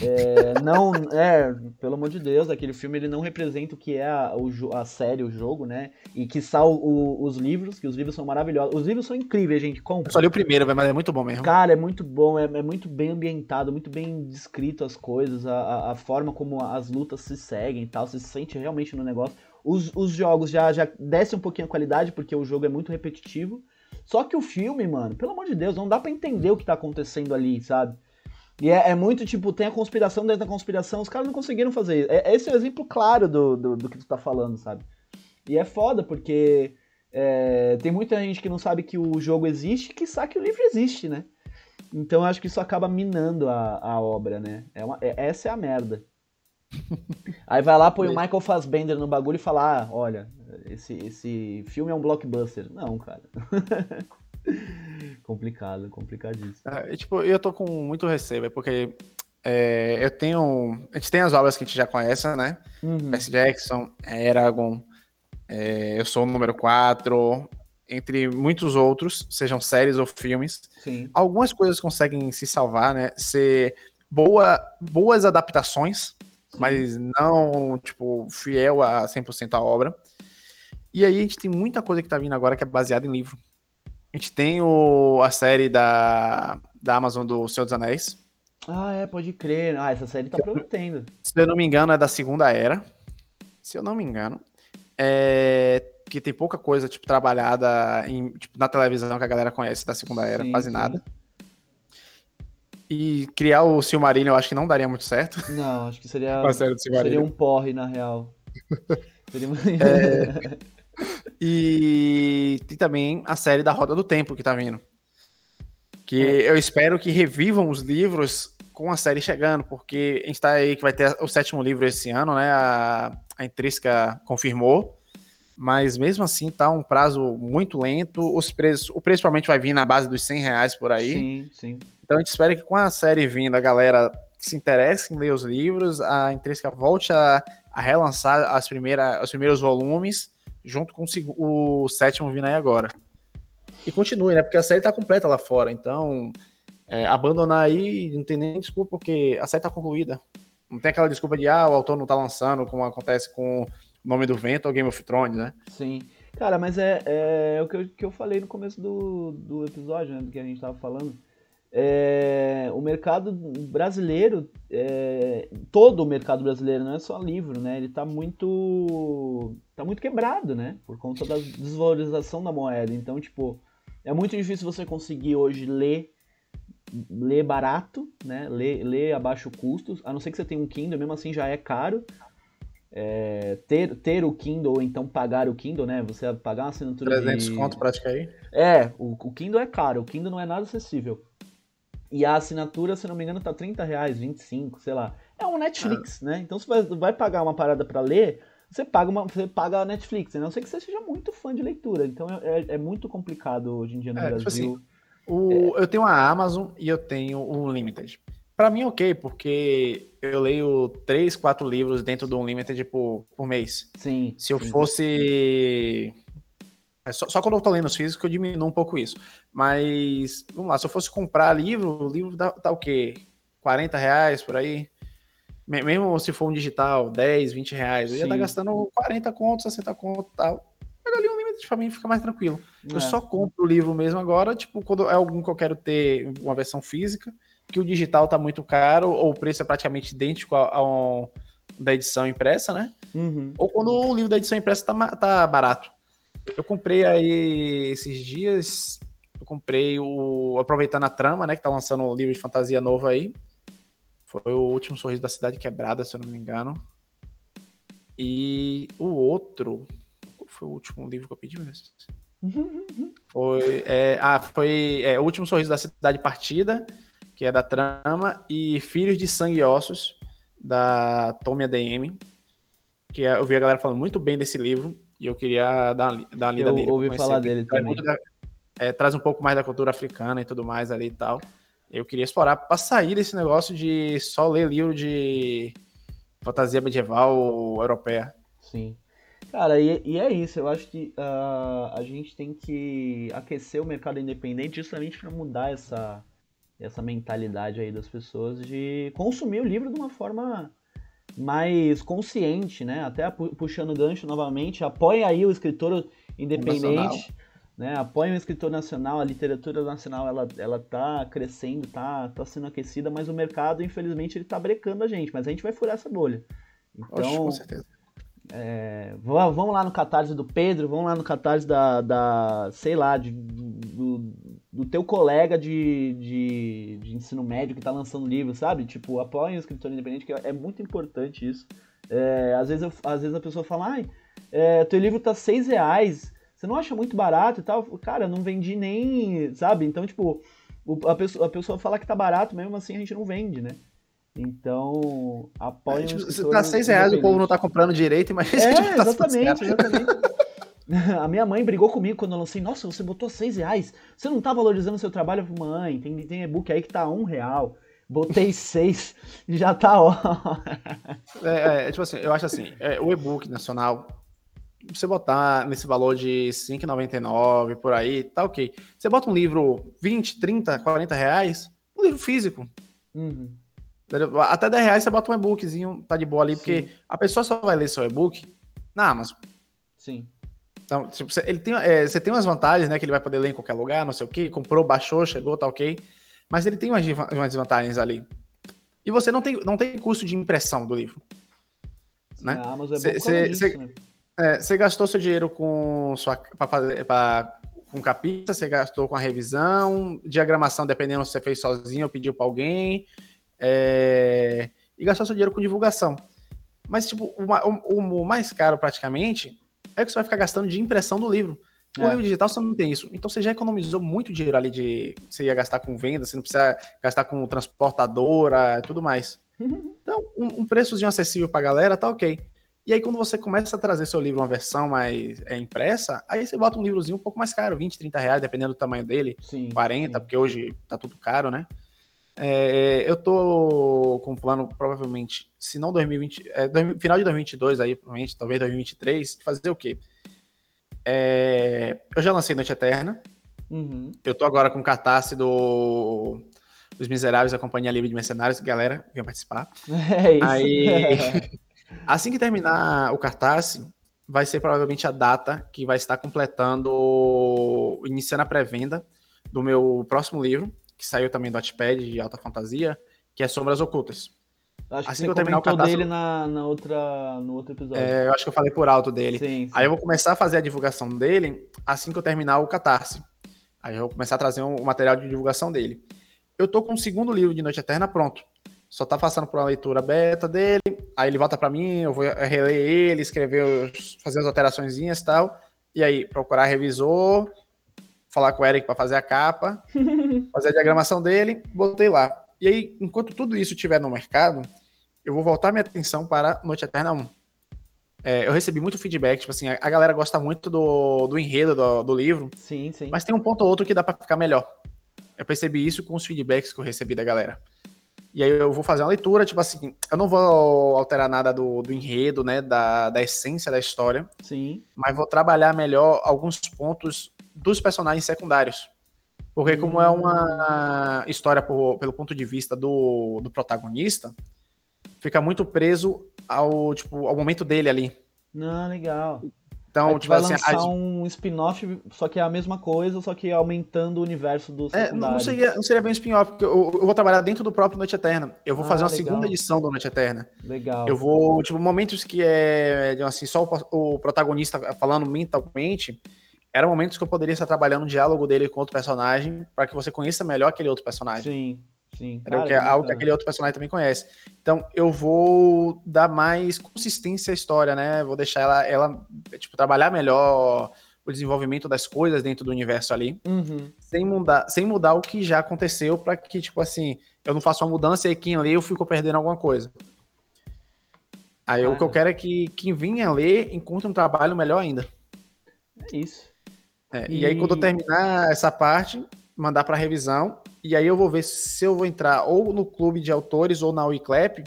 Speaker 1: É, não, é, pelo amor de Deus, aquele filme ele não representa o que é a, o a série, o jogo, né? E que sal o- os livros, que os livros são maravilhosos. Os livros são incríveis, gente. Compra.
Speaker 2: Eu só li o primeiro, mas é muito bom mesmo.
Speaker 1: Cara, é muito bom, é, é muito bem ambientado, muito bem descrito as coisas, a, a, a forma como as lutas se seguem e tal, você se sente realmente no negócio. Os, os jogos já, já descem um pouquinho a qualidade, porque o jogo é muito repetitivo. Só que o filme, mano, pelo amor de Deus, não dá pra entender o que tá acontecendo ali, sabe? E é, é muito tipo, tem a conspiração dentro da conspiração, os caras não conseguiram fazer isso. É, esse é o exemplo claro do, do, do que tu tá falando, sabe? E é foda, porque é, tem muita gente que não sabe que o jogo existe, que sabe que o livro existe, né? Então eu acho que isso acaba minando a, a obra, né? É uma- é- essa é a merda. Aí vai lá, põe o Michael Fassbender no bagulho e fala, ah, olha, esse, esse filme é um blockbuster. Não, cara. complicado, complicadíssimo.
Speaker 2: É, tipo, eu tô com muito receio, porque é, eu tenho. A gente tem as obras que a gente já conhece, né? Uhum. Percy Jackson, Eragon, é, Eu Sou o Número 4, entre muitos outros, sejam séries ou filmes.
Speaker 1: Sim.
Speaker 2: Algumas coisas conseguem se salvar, né? Ser boa, boas adaptações, Sim. mas não, tipo, fiel a 100% à obra. E aí a gente tem muita coisa que tá vindo agora que é baseada em livro. A gente tem o, a série da, da Amazon do Senhor dos Anéis.
Speaker 1: Ah, é, pode crer. Ah, essa série tá prometendo.
Speaker 2: Se eu não me engano, é da Segunda Era. Se eu não me engano. É, que tem pouca coisa, tipo, trabalhada em, tipo, na televisão que a galera conhece da Segunda Era, sim, quase sim. nada. E criar o Silmarillion eu acho que não daria muito certo.
Speaker 1: Não, acho que seria, seria um porre, na real.
Speaker 2: seria... é... E tem também a série da Roda do Tempo que tá vindo. Que é. eu espero que revivam os livros com a série chegando, porque a gente tá aí que vai ter o sétimo livro esse ano, né? A, a Intrínseca confirmou. Mas mesmo assim tá um prazo muito lento. Os preços, o preço provavelmente vai vir na base dos 100 reais por aí.
Speaker 1: Sim, sim.
Speaker 2: Então a gente espera que com a série vindo, a galera se interesse em ler os livros, a Intrínseca volte a, a relançar as primeiras, os primeiros volumes, junto com o, o sétimo vindo aí agora. E continue, né? Porque a série tá completa lá fora. Então, é, abandonar aí não tem nem desculpa, porque a série tá concluída. Não tem aquela desculpa de, ah, o autor não tá lançando, como acontece com Nome do Vento ou Game of Thrones, né?
Speaker 1: Sim. Cara, mas é, é, o que eu, que eu falei no começo do, do episódio, né? Do que a gente tava falando. É, o mercado brasileiro, é, todo o mercado brasileiro, não é só livro, né? Ele tá muito. tá muito quebrado, né? Por conta da desvalorização da moeda. Então, tipo, é muito difícil você conseguir hoje ler ler barato, né? Ler, ler abaixo custos, a não ser que você tenha um Kindle, mesmo assim já é caro é, ter, ter o Kindle ou então pagar o Kindle, né? Você pagar uma assinatura
Speaker 2: 300 de... conto praticamente.
Speaker 1: É, o, o Kindle é caro, o Kindle não é nada acessível. E a assinatura, se não me engano, tá 30 reais, 25, sei lá. É um Netflix, ah. né? Então, se você vai pagar uma parada para ler, você paga, uma, você paga a Netflix, a não sei que você seja muito fã de leitura. Então, é, é, é muito complicado hoje em dia no é, Brasil. Tipo assim,
Speaker 2: o, é. Eu tenho a Amazon e eu tenho o Limited. Para mim, ok, porque eu leio três, quatro livros dentro do Unlimited por, por mês.
Speaker 1: Sim.
Speaker 2: Se eu sim. fosse. É só, só, quando eu tô lendo os físicos eu diminuo um pouco isso. Mas, vamos lá, se eu fosse comprar livro, o livro dá, dá o quê? 40 reais por aí? Mesmo se for um digital, 10, 20 reais, eu ia estar tá gastando 40 contos, 60 contos e tal. Mas ali o limite pra mim fica mais tranquilo. É. Eu só compro o livro mesmo agora, tipo, quando é algum que eu quero ter uma versão física que o digital está muito caro, ou o preço é praticamente idêntico ao, da edição impressa, né?
Speaker 1: Uhum.
Speaker 2: Ou quando o livro da edição impressa tá, tá barato. Eu comprei aí esses dias, eu comprei o. Aproveitando a trama, né? Que tá lançando um livro de fantasia novo aí. Foi o último Sorriso da Cidade Quebrada, se eu não me engano. E o outro. Qual foi o último livro que eu pedi mesmo? Foi. É, ah, foi é, O Último Sorriso da Cidade Partida que é da trama, e Filhos de Sangue e Ossos, da Tommy ADM, que é, eu vi a galera falando muito bem desse livro, e eu queria dar, dar uma lida
Speaker 1: eu nele. Eu ouvi falar dele também. Da,
Speaker 2: é, traz um pouco mais da cultura africana e tudo mais ali e tal. Eu queria explorar para sair desse negócio de só ler livro de fantasia medieval europeia.
Speaker 1: Sim. Cara, e, e, é isso. Eu acho que uh, a gente tem que aquecer o mercado independente justamente para mudar essa, essa mentalidade aí das pessoas de consumir o livro de uma forma mais consciente, né? Até puxando gancho novamente, apoie aí o escritor independente, né? Apoie o escritor nacional, a literatura nacional ela, ela tá crescendo, tá, tá sendo aquecida, mas o mercado, infelizmente, ele tá brecando a gente, mas a gente vai furar essa bolha.
Speaker 2: Então, Oxe, com certeza.
Speaker 1: É, vamos lá no catarse do Pedro, vamos lá no catarse da, da sei lá, de, do, do teu colega de, de, de, ensino médio que tá lançando livro, sabe? Tipo, apoiem o escritor independente, que é muito importante isso. É, às, vezes eu, às vezes a pessoa fala, ai, é, teu livro tá seis reais, você não acha muito barato e tal? Cara, não vendi nem, sabe? Então, tipo, a, pessoa, a pessoa fala que tá barato, mesmo assim a gente não vende, né? Então, apoia
Speaker 2: É, tipo, se tá 6 reais, o povo não tá comprando direito, mas
Speaker 1: É,
Speaker 2: tipo, tá
Speaker 1: exatamente, exatamente. A minha mãe brigou comigo quando eu lancei. Nossa, você botou 6 reais. Você não tá valorizando o seu trabalho? Mãe, tem, tem e-book aí que tá um real. Botei 6 e já tá ó.
Speaker 2: É, é, tipo assim, eu acho assim, é, o e-book nacional, você botar nesse valor de R$ 5,99 por aí, tá ok. Você bota um livro 20, 30, 40 reais, um livro físico.
Speaker 1: Uhum.
Speaker 2: Até 10 reais você bota um e-bookzinho, tá de boa ali, porque
Speaker 1: Sim.
Speaker 2: a pessoa só vai ler seu e-book na Amazon.
Speaker 1: Sim.
Speaker 2: Então, tipo, você, ele tem, é, você tem umas vantagens, né? Que ele vai poder ler em qualquer lugar, não sei o quê. Comprou, baixou, chegou, tá ok. Mas ele tem umas, umas desvantagens ali. E você não tem, não tem custo de impressão do livro. Né?
Speaker 1: A Amazon é
Speaker 2: Cê- cê- cê-
Speaker 1: né?
Speaker 2: É, você gastou seu dinheiro com sua para fazer pra, com capista, você gastou com a revisão, diagramação, dependendo se você fez sozinho ou pediu para alguém, é, e gastou seu dinheiro com divulgação. Mas, tipo, o, o- o mais caro praticamente é o que você vai ficar gastando de impressão do livro. No
Speaker 1: É.
Speaker 2: livro digital você não tem isso. Então você já economizou muito dinheiro ali de. Você ia gastar com venda, você não precisa gastar com transportadora e tudo mais. Então, um, um preçozinho acessível pra galera, tá ok. E aí, quando você começa a trazer seu livro uma versão mais é, impressa, aí você bota um livrozinho um pouco mais caro, 20, 30 reais, dependendo do tamanho dele,
Speaker 1: Sim.
Speaker 2: 40,
Speaker 1: sim.
Speaker 2: porque hoje tá tudo caro, né? É, eu tô com um plano, provavelmente, se não 2020, é, final de 2022 aí, provavelmente, talvez 2023, fazer o quê? É, eu já lancei Noite Eterna,
Speaker 1: Uhum.
Speaker 2: eu tô agora com o cartaz do dos Miseráveis, a Companhia Livre de Mercenários, galera, venha participar.
Speaker 1: É isso.
Speaker 2: Aí, assim que terminar o cartaz, vai ser provavelmente a data que vai estar completando, iniciando a pré-venda do meu próximo livro, que saiu também do Wattpad de alta fantasia, que é Sombras Ocultas.
Speaker 1: Acho que
Speaker 2: assim que eu terminar o cadastro-
Speaker 1: dele na, na outra, no outro episódio.
Speaker 2: É, eu acho que eu falei por alto dele.
Speaker 1: Sim, sim.
Speaker 2: Aí eu vou começar a fazer a divulgação dele assim que eu terminar o Catarse. Aí eu vou começar a trazer um- o material de divulgação dele. Eu tô com o segundo livro de Noite Eterna pronto. Só tá passando por uma leitura beta dele. Aí ele volta para mim, eu vou reler ele, escrever, fazer as alterações e tal. E aí procurar revisor, falar com o Eric para fazer a capa, fazer a diagramação dele, botei lá. E aí, enquanto tudo isso estiver no mercado, eu vou voltar minha atenção para Noite Eterna 1. É, eu recebi muito feedback, tipo assim, a, galera gosta muito do, do enredo do, do livro,
Speaker 1: Sim, sim.
Speaker 2: mas tem um ponto ou outro que dá pra ficar melhor. Eu percebi isso com os feedbacks que eu recebi da galera. E aí eu vou fazer uma leitura, tipo assim, eu não vou alterar nada do, do enredo, né, da, da essência da história,
Speaker 1: Sim.
Speaker 2: mas vou trabalhar melhor alguns pontos dos personagens secundários. Porque como é uma história por- pelo ponto de vista do, do protagonista, fica muito preso ao, tipo, ao momento dele ali.
Speaker 1: Não, legal.
Speaker 2: Então,
Speaker 1: Aí
Speaker 2: tipo
Speaker 1: vai
Speaker 2: assim,
Speaker 1: lançar
Speaker 2: as-
Speaker 1: um spin-off, só que é a mesma coisa, só que aumentando o universo do
Speaker 2: É, não, seria, não seria bem um spin-off, porque eu, eu vou trabalhar dentro do próprio Noite Eterna. Eu vou
Speaker 1: Ah,
Speaker 2: fazer uma
Speaker 1: legal.
Speaker 2: segunda edição do Noite Eterna.
Speaker 1: Legal.
Speaker 2: Eu vou, tipo, momentos que é, assim, só o, o protagonista falando mentalmente, eram momentos que eu poderia estar trabalhando o diálogo dele com outro personagem, para que você conheça melhor aquele outro personagem.
Speaker 1: Sim, sim. Cara,
Speaker 2: que é algo que aquele outro personagem também conhece. Então, eu vou dar mais consistência à história, né? Vou deixar ela, ela tipo, trabalhar melhor o desenvolvimento das coisas dentro do universo ali
Speaker 1: Uhum.
Speaker 2: sem mudar, sem mudar o que já aconteceu para que, tipo assim, eu não faça uma mudança e quem lê eu fico perdendo alguma coisa. Aí o que eu quero é que quem vinha ler encontre um trabalho melhor ainda.
Speaker 1: É isso.
Speaker 2: É,
Speaker 1: E-
Speaker 2: e... aí, quando eu terminar essa parte, mandar para revisão, e aí eu vou ver se eu vou entrar ou no clube de autores ou na Wiclap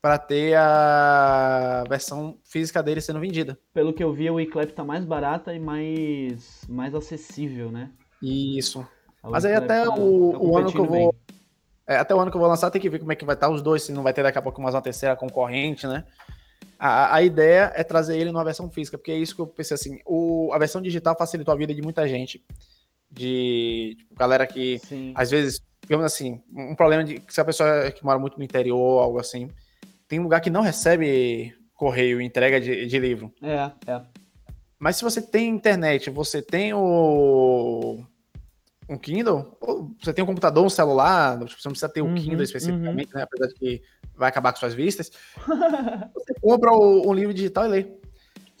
Speaker 2: para ter a versão física dele sendo vendida.
Speaker 1: Pelo que eu vi, o Eclap tá mais barata e mais, mais acessível, né?
Speaker 2: Isso.
Speaker 1: A
Speaker 2: Mas aí
Speaker 1: Wiclap
Speaker 2: até o- o ano que eu vou-
Speaker 1: bem.
Speaker 2: É, até o ano que eu vou lançar tem que ver como é que vai estar os dois, se não vai ter daqui a pouco mais uma terceira concorrente, né? A, a ideia é trazer ele numa versão física, porque é isso que eu pensei assim, o, a versão digital facilitou a vida de muita gente. De tipo, galera que,
Speaker 1: Sim.
Speaker 2: às vezes, digamos assim, um problema de se a pessoa que mora muito no interior, algo assim, tem lugar que não recebe correio, entrega de, de livro.
Speaker 1: É, é.
Speaker 2: Mas se você tem internet, você tem o um Kindle, você tem um computador, um celular, tipo, você não precisa ter o
Speaker 1: Uhum,
Speaker 2: Kindle especificamente, né? Apesar de que vai acabar com suas vistas. você compra o- um livro digital e lê.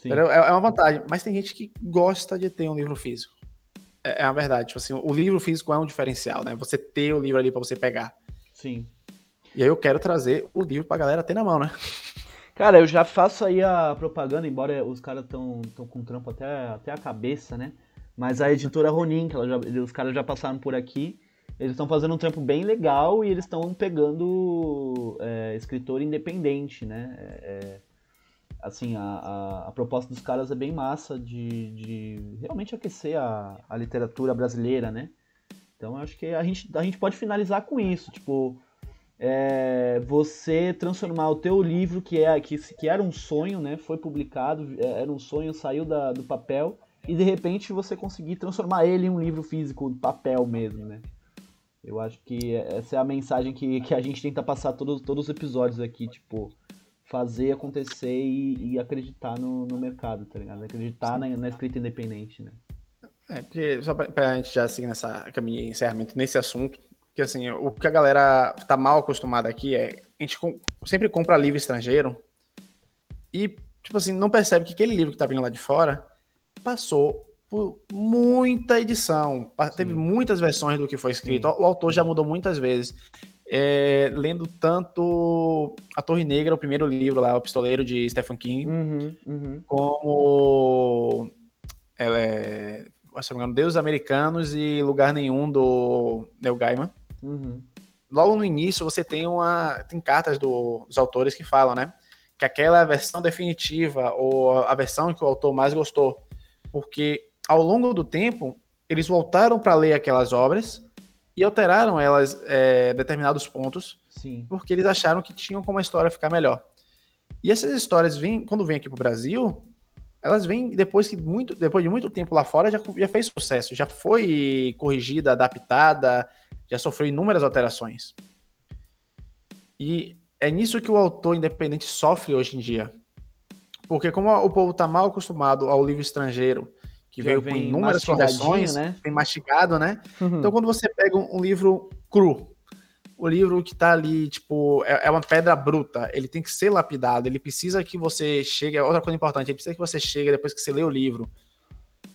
Speaker 2: É, é uma vantagem. Mas tem gente que gosta de ter um livro físico. É, é a verdade. Tipo assim, o livro físico é um diferencial, né? Você ter o livro ali para você pegar.
Speaker 1: Sim.
Speaker 2: E aí eu quero trazer o livro pra galera ter na mão, né?
Speaker 1: Cara, eu já faço aí a propaganda, embora os caras estão tão com trampo até, até a cabeça, né? Mas a editora Ronin, que já, os caras já passaram por aqui, eles estão fazendo um trampo bem legal e eles estão pegando é, escritor independente, né? É, é, assim, a, a, a, proposta dos caras é bem massa de, de realmente aquecer a, a literatura brasileira, né? Então acho que a gente, a gente pode finalizar com isso, tipo, é, você transformar o teu livro, que, é, que, que era um sonho, né? Foi publicado, é, era um sonho, saiu da, do papel, e de repente você conseguir transformar ele em um livro físico, papel mesmo, né? Eu acho que essa é a mensagem que, que a gente tenta passar todos, todos os episódios aqui, tipo, fazer acontecer e, e acreditar no, no mercado, tá ligado? Acreditar na, na, escrita independente, né?
Speaker 2: É, porque só pra, pra gente já seguir nessa caminho encerramento nesse assunto, que assim, o que a galera tá mal acostumada aqui é a gente sempre compra livro estrangeiro e, tipo assim, não percebe que aquele livro que tá vindo lá de fora passou por muita edição, teve Sim. muitas versões do que foi escrito. Sim. O autor já mudou muitas vezes. É, lendo tanto A Torre Negra, o primeiro livro lá, O Pistoleiro de Stephen King, uhum, uhum. como ela é, se não me engano, Deus Americanos e Lugar Nenhum do Neil Gaiman. Uhum. Logo no início você tem uma tem cartas do, dos autores que falam, né, que aquela é a versão definitiva ou a versão que o autor mais gostou, porque ao longo do tempo eles voltaram para ler aquelas obras e alteraram elas é, determinados pontos, Sim. porque eles acharam que tinham como a história ficar melhor. E essas histórias vêm, quando vêm aqui para o Brasil, elas vêm depois que muito, depois de muito tempo lá fora já, já fez sucesso, já foi corrigida, adaptada, já sofreu inúmeras alterações. E é nisso que o autor independente sofre hoje em dia. Porque como o povo está mal acostumado ao livro estrangeiro, que veio com inúmeras correções, né? bem mastigado, né? Uhum. Então quando você pega um, um, livro cru, o livro que está ali, tipo, é, é, uma pedra bruta, ele tem que ser lapidado, ele precisa que você chegue, outra coisa importante, ele precisa que você chegue depois que você lê o livro,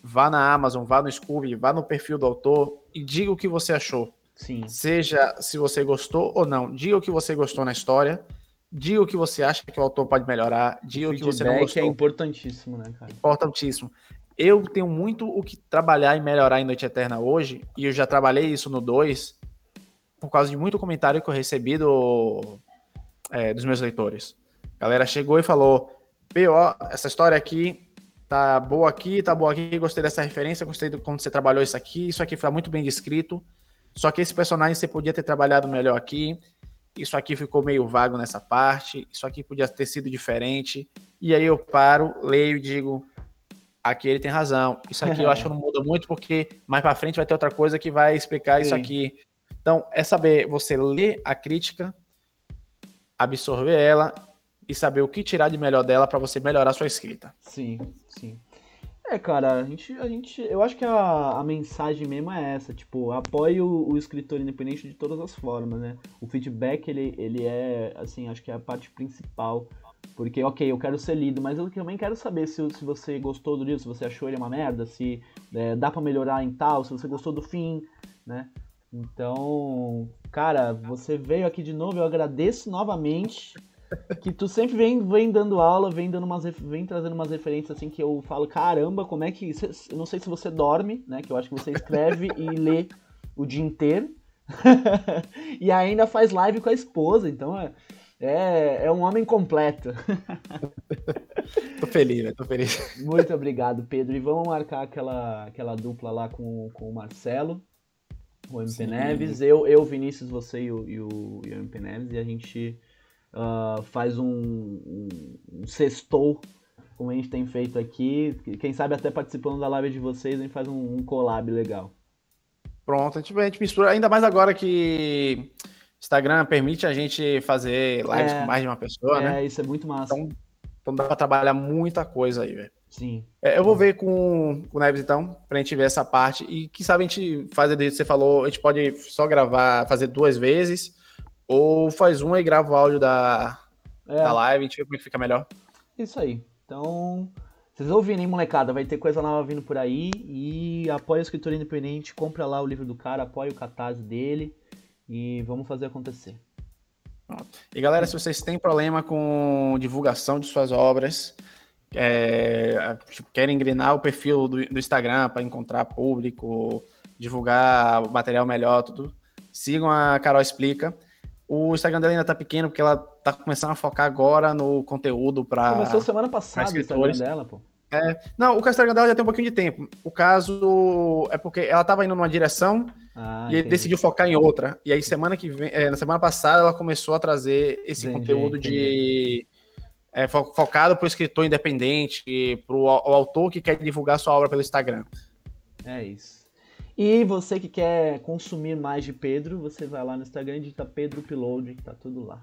Speaker 2: vá na Amazon, vá no Scooby, vá no perfil do autor e diga o que você achou. Sim. Seja se você gostou ou não. Diga o que você gostou na história. Diga o que você acha que o autor pode melhorar. Diga o, que você não é gostou.
Speaker 1: é importantíssimo, né, cara?
Speaker 2: Importantíssimo. Eu tenho muito o que trabalhar e melhorar em Noite Eterna hoje, e eu já trabalhei isso no 2, por causa de muito comentário que eu recebi do, é, dos meus leitores. A galera chegou e falou: P.O., essa história aqui tá boa aqui, tá boa aqui, gostei dessa referência, gostei do como você trabalhou isso aqui, isso aqui foi muito bem descrito. Só que esse personagem você podia ter trabalhado melhor aqui. Isso aqui ficou meio vago nessa parte. Isso aqui podia ter sido diferente. E aí eu paro, leio e digo: aqui ele tem razão. Isso aqui eu acho que não muda muito, porque mais para frente vai ter outra coisa que vai explicar Sim. isso aqui. Então, é saber você ler a crítica, absorver ela e saber o que tirar de melhor dela para você melhorar a sua escrita.
Speaker 1: Sim, sim. É, cara, a gente, a gente, eu acho que a, a mensagem mesmo é essa, tipo, apoie o, o, escritor independente de todas as formas, né? O feedback, ele, ele é, assim, acho que é a parte principal, porque, ok, eu quero ser lido, mas eu também quero saber se, se você gostou do livro, se você achou ele uma merda, se é, dá para melhorar em tal, se você gostou do fim, né? Então, cara, você veio aqui de novo, eu agradeço novamente que tu sempre vem, vem dando aula, vem dando umas vem trazendo umas referências assim que eu falo, caramba, como é que eu não sei se você dorme, né, que eu acho que você escreve e lê o dia inteiro. e ainda faz live com a esposa, então é é, é um homem completo.
Speaker 2: tô feliz, né? Tô feliz.
Speaker 1: Muito obrigado, Pedro. E vamos marcar aquela, aquela dupla lá com, com o Marcelo, o MP Sim. Neves. Eu, eu, Vinícius, você e o, e o, e o MP Neves. E a gente uh, faz um, um, um sextou, como a gente tem feito aqui. Quem sabe até participando da live de vocês, a gente faz um, um collab legal.
Speaker 2: Pronto, a gente, a gente mistura, ainda mais agora que Instagram permite a gente fazer lives é, com mais de uma pessoa,
Speaker 1: é,
Speaker 2: né?
Speaker 1: É, isso é muito massa.
Speaker 2: Então, então dá pra trabalhar muita coisa aí, velho.
Speaker 1: Sim.
Speaker 2: É, eu vou ver com, com o Neves, então, pra gente ver essa parte. E quem sabe a gente faz, você falou, a gente pode só gravar, fazer duas vezes ou faz uma e grava o áudio da, é. da live, a gente vê como é que fica melhor.
Speaker 1: Isso aí. Então, vocês ouviram, hein, molecada? Vai ter coisa nova vindo por aí. E apoia o escritor independente, compra lá o livro do cara, apoia o catarse dele. E vamos fazer acontecer.
Speaker 2: E galera, se vocês têm problema com divulgação de suas obras, é, tipo, querem engrenar o perfil do, do Instagram para encontrar público, divulgar o material melhor, tudo, sigam a Carol Explica. O Instagram dela ainda tá pequeno, porque ela tá começando a focar agora no conteúdo para.
Speaker 1: Começou semana passada o Instagram dela, pô.
Speaker 2: É, não, o Instagram dela já tem um pouquinho de tempo. O caso é porque ela tava indo numa direção ah, e ele decidiu focar em outra. E aí, semana que vem, é, na semana passada, ela começou a trazer esse entendi, conteúdo entendi. de. É, focado para o escritor independente, para o autor que quer divulgar sua obra pelo Instagram.
Speaker 1: É isso. E você que quer consumir mais de Pedro, você vai lá no Instagram e digita Pedro Upload, que tá tudo lá.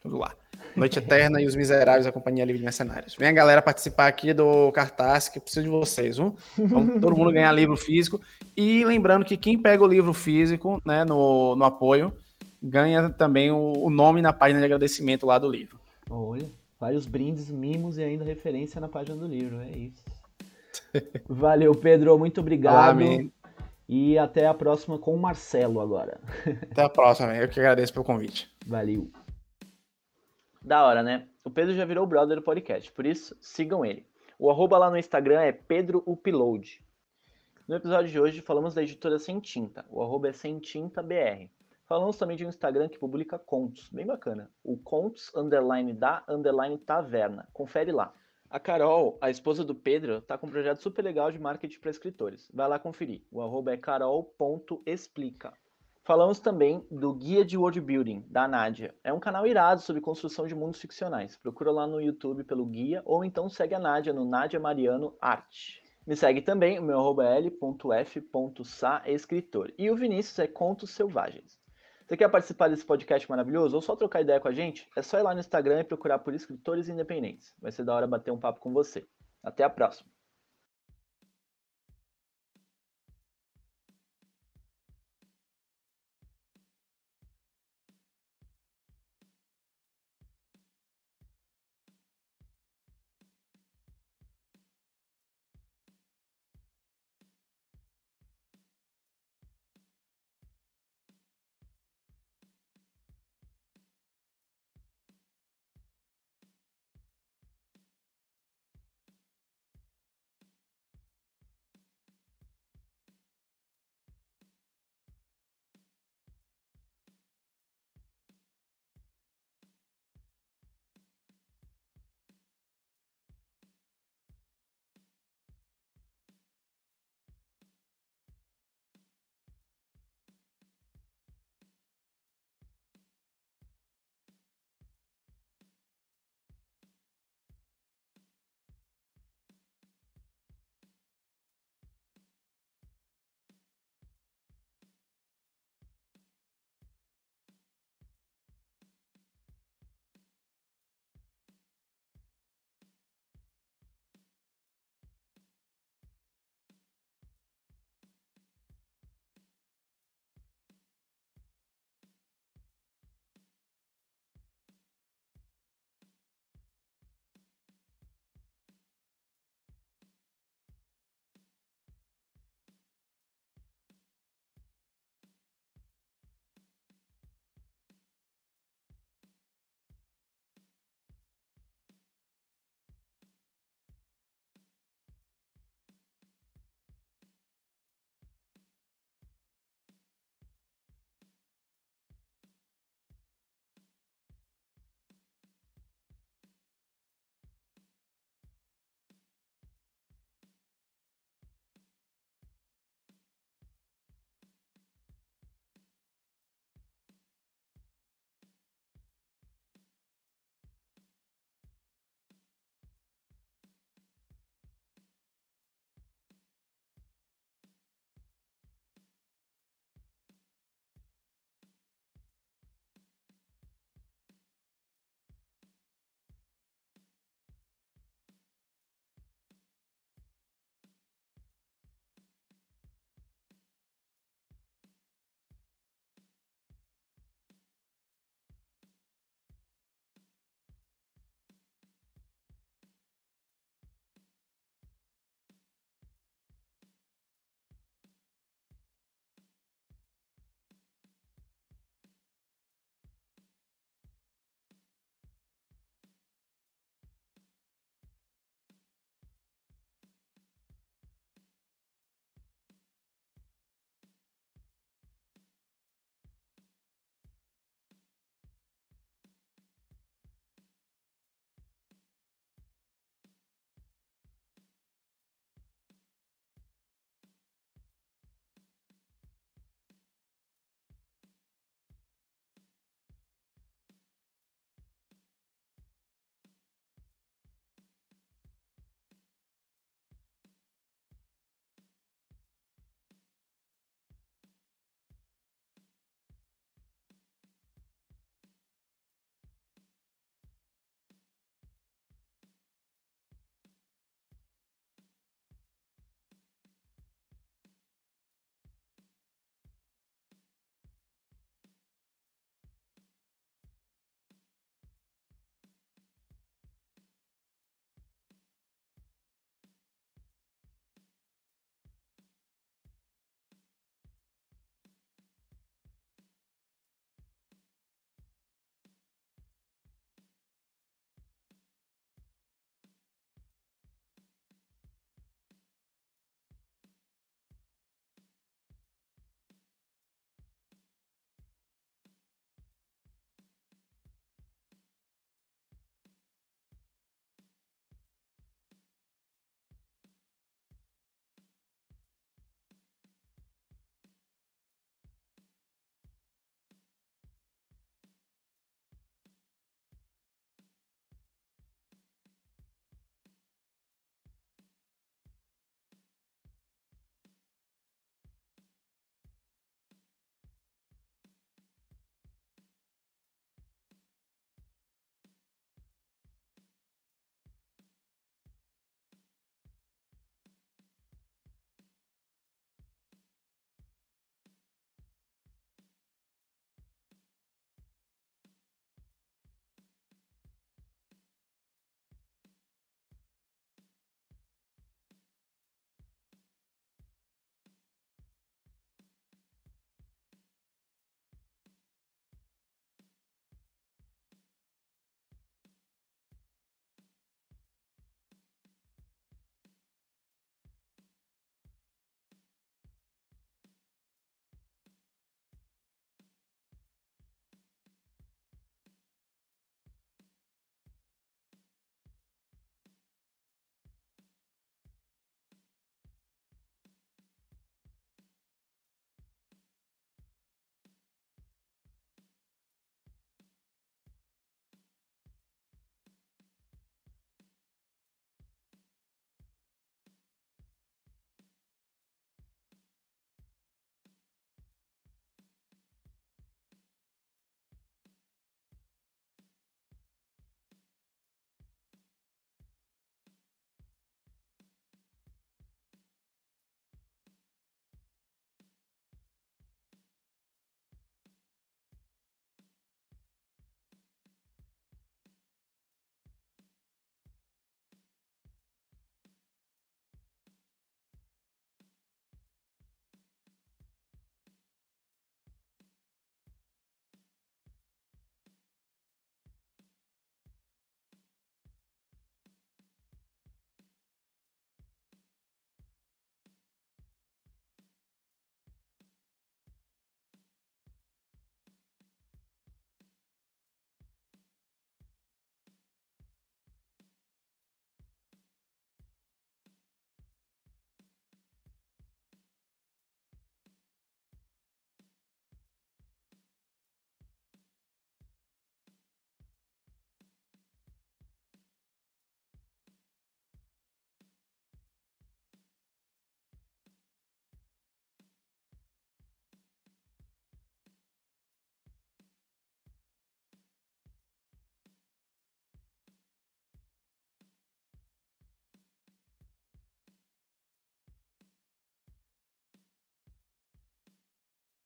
Speaker 2: Tudo lá. Noite Eterna e Os Miseráveis, a Companhia Livre de Mercenários. Vem a galera participar aqui do cartaz, que eu preciso de vocês, viu? Vamos todo mundo ganhar livro físico. E lembrando que quem pega o livro físico, né, no, no apoio, ganha também o, o nome na página de agradecimento lá do livro.
Speaker 1: Olha, vários brindes, mimos e ainda referência na página do livro, é isso. Valeu, Pedro, muito obrigado. Amém. E até a próxima com o Marcelo agora.
Speaker 2: Até a próxima, eu que agradeço pelo convite.
Speaker 1: Valeu. Da hora, né? O Pedro já virou brother do podcast, por isso sigam ele. O arroba lá no Instagram é Pedro Upload. No episódio de hoje falamos da editora Sem Tinta, o arroba é Sem Tinta BR. Falamos também de um Instagram que publica contos, bem bacana. O contos underline da underline taverna. Confere lá. A Carol, a esposa do Pedro, tá com um projeto super legal de marketing para escritores. Vai lá conferir. O arroba é carol.explica. Falamos também do Guia de World Building, da Nádia. É um canal irado sobre construção de mundos ficcionais. Procura lá no YouTube pelo guia ou então segue a Nádia no Nádia Mariano Arte. Me segue também, o meu arroba é l.f.sa escritor. E o Vinícius é Contos Selvagens. Você quer participar desse podcast maravilhoso ou só trocar ideia com a gente? É só ir lá no Instagram e procurar por escritores independentes. Vai ser da hora bater um papo com você. Até a próxima!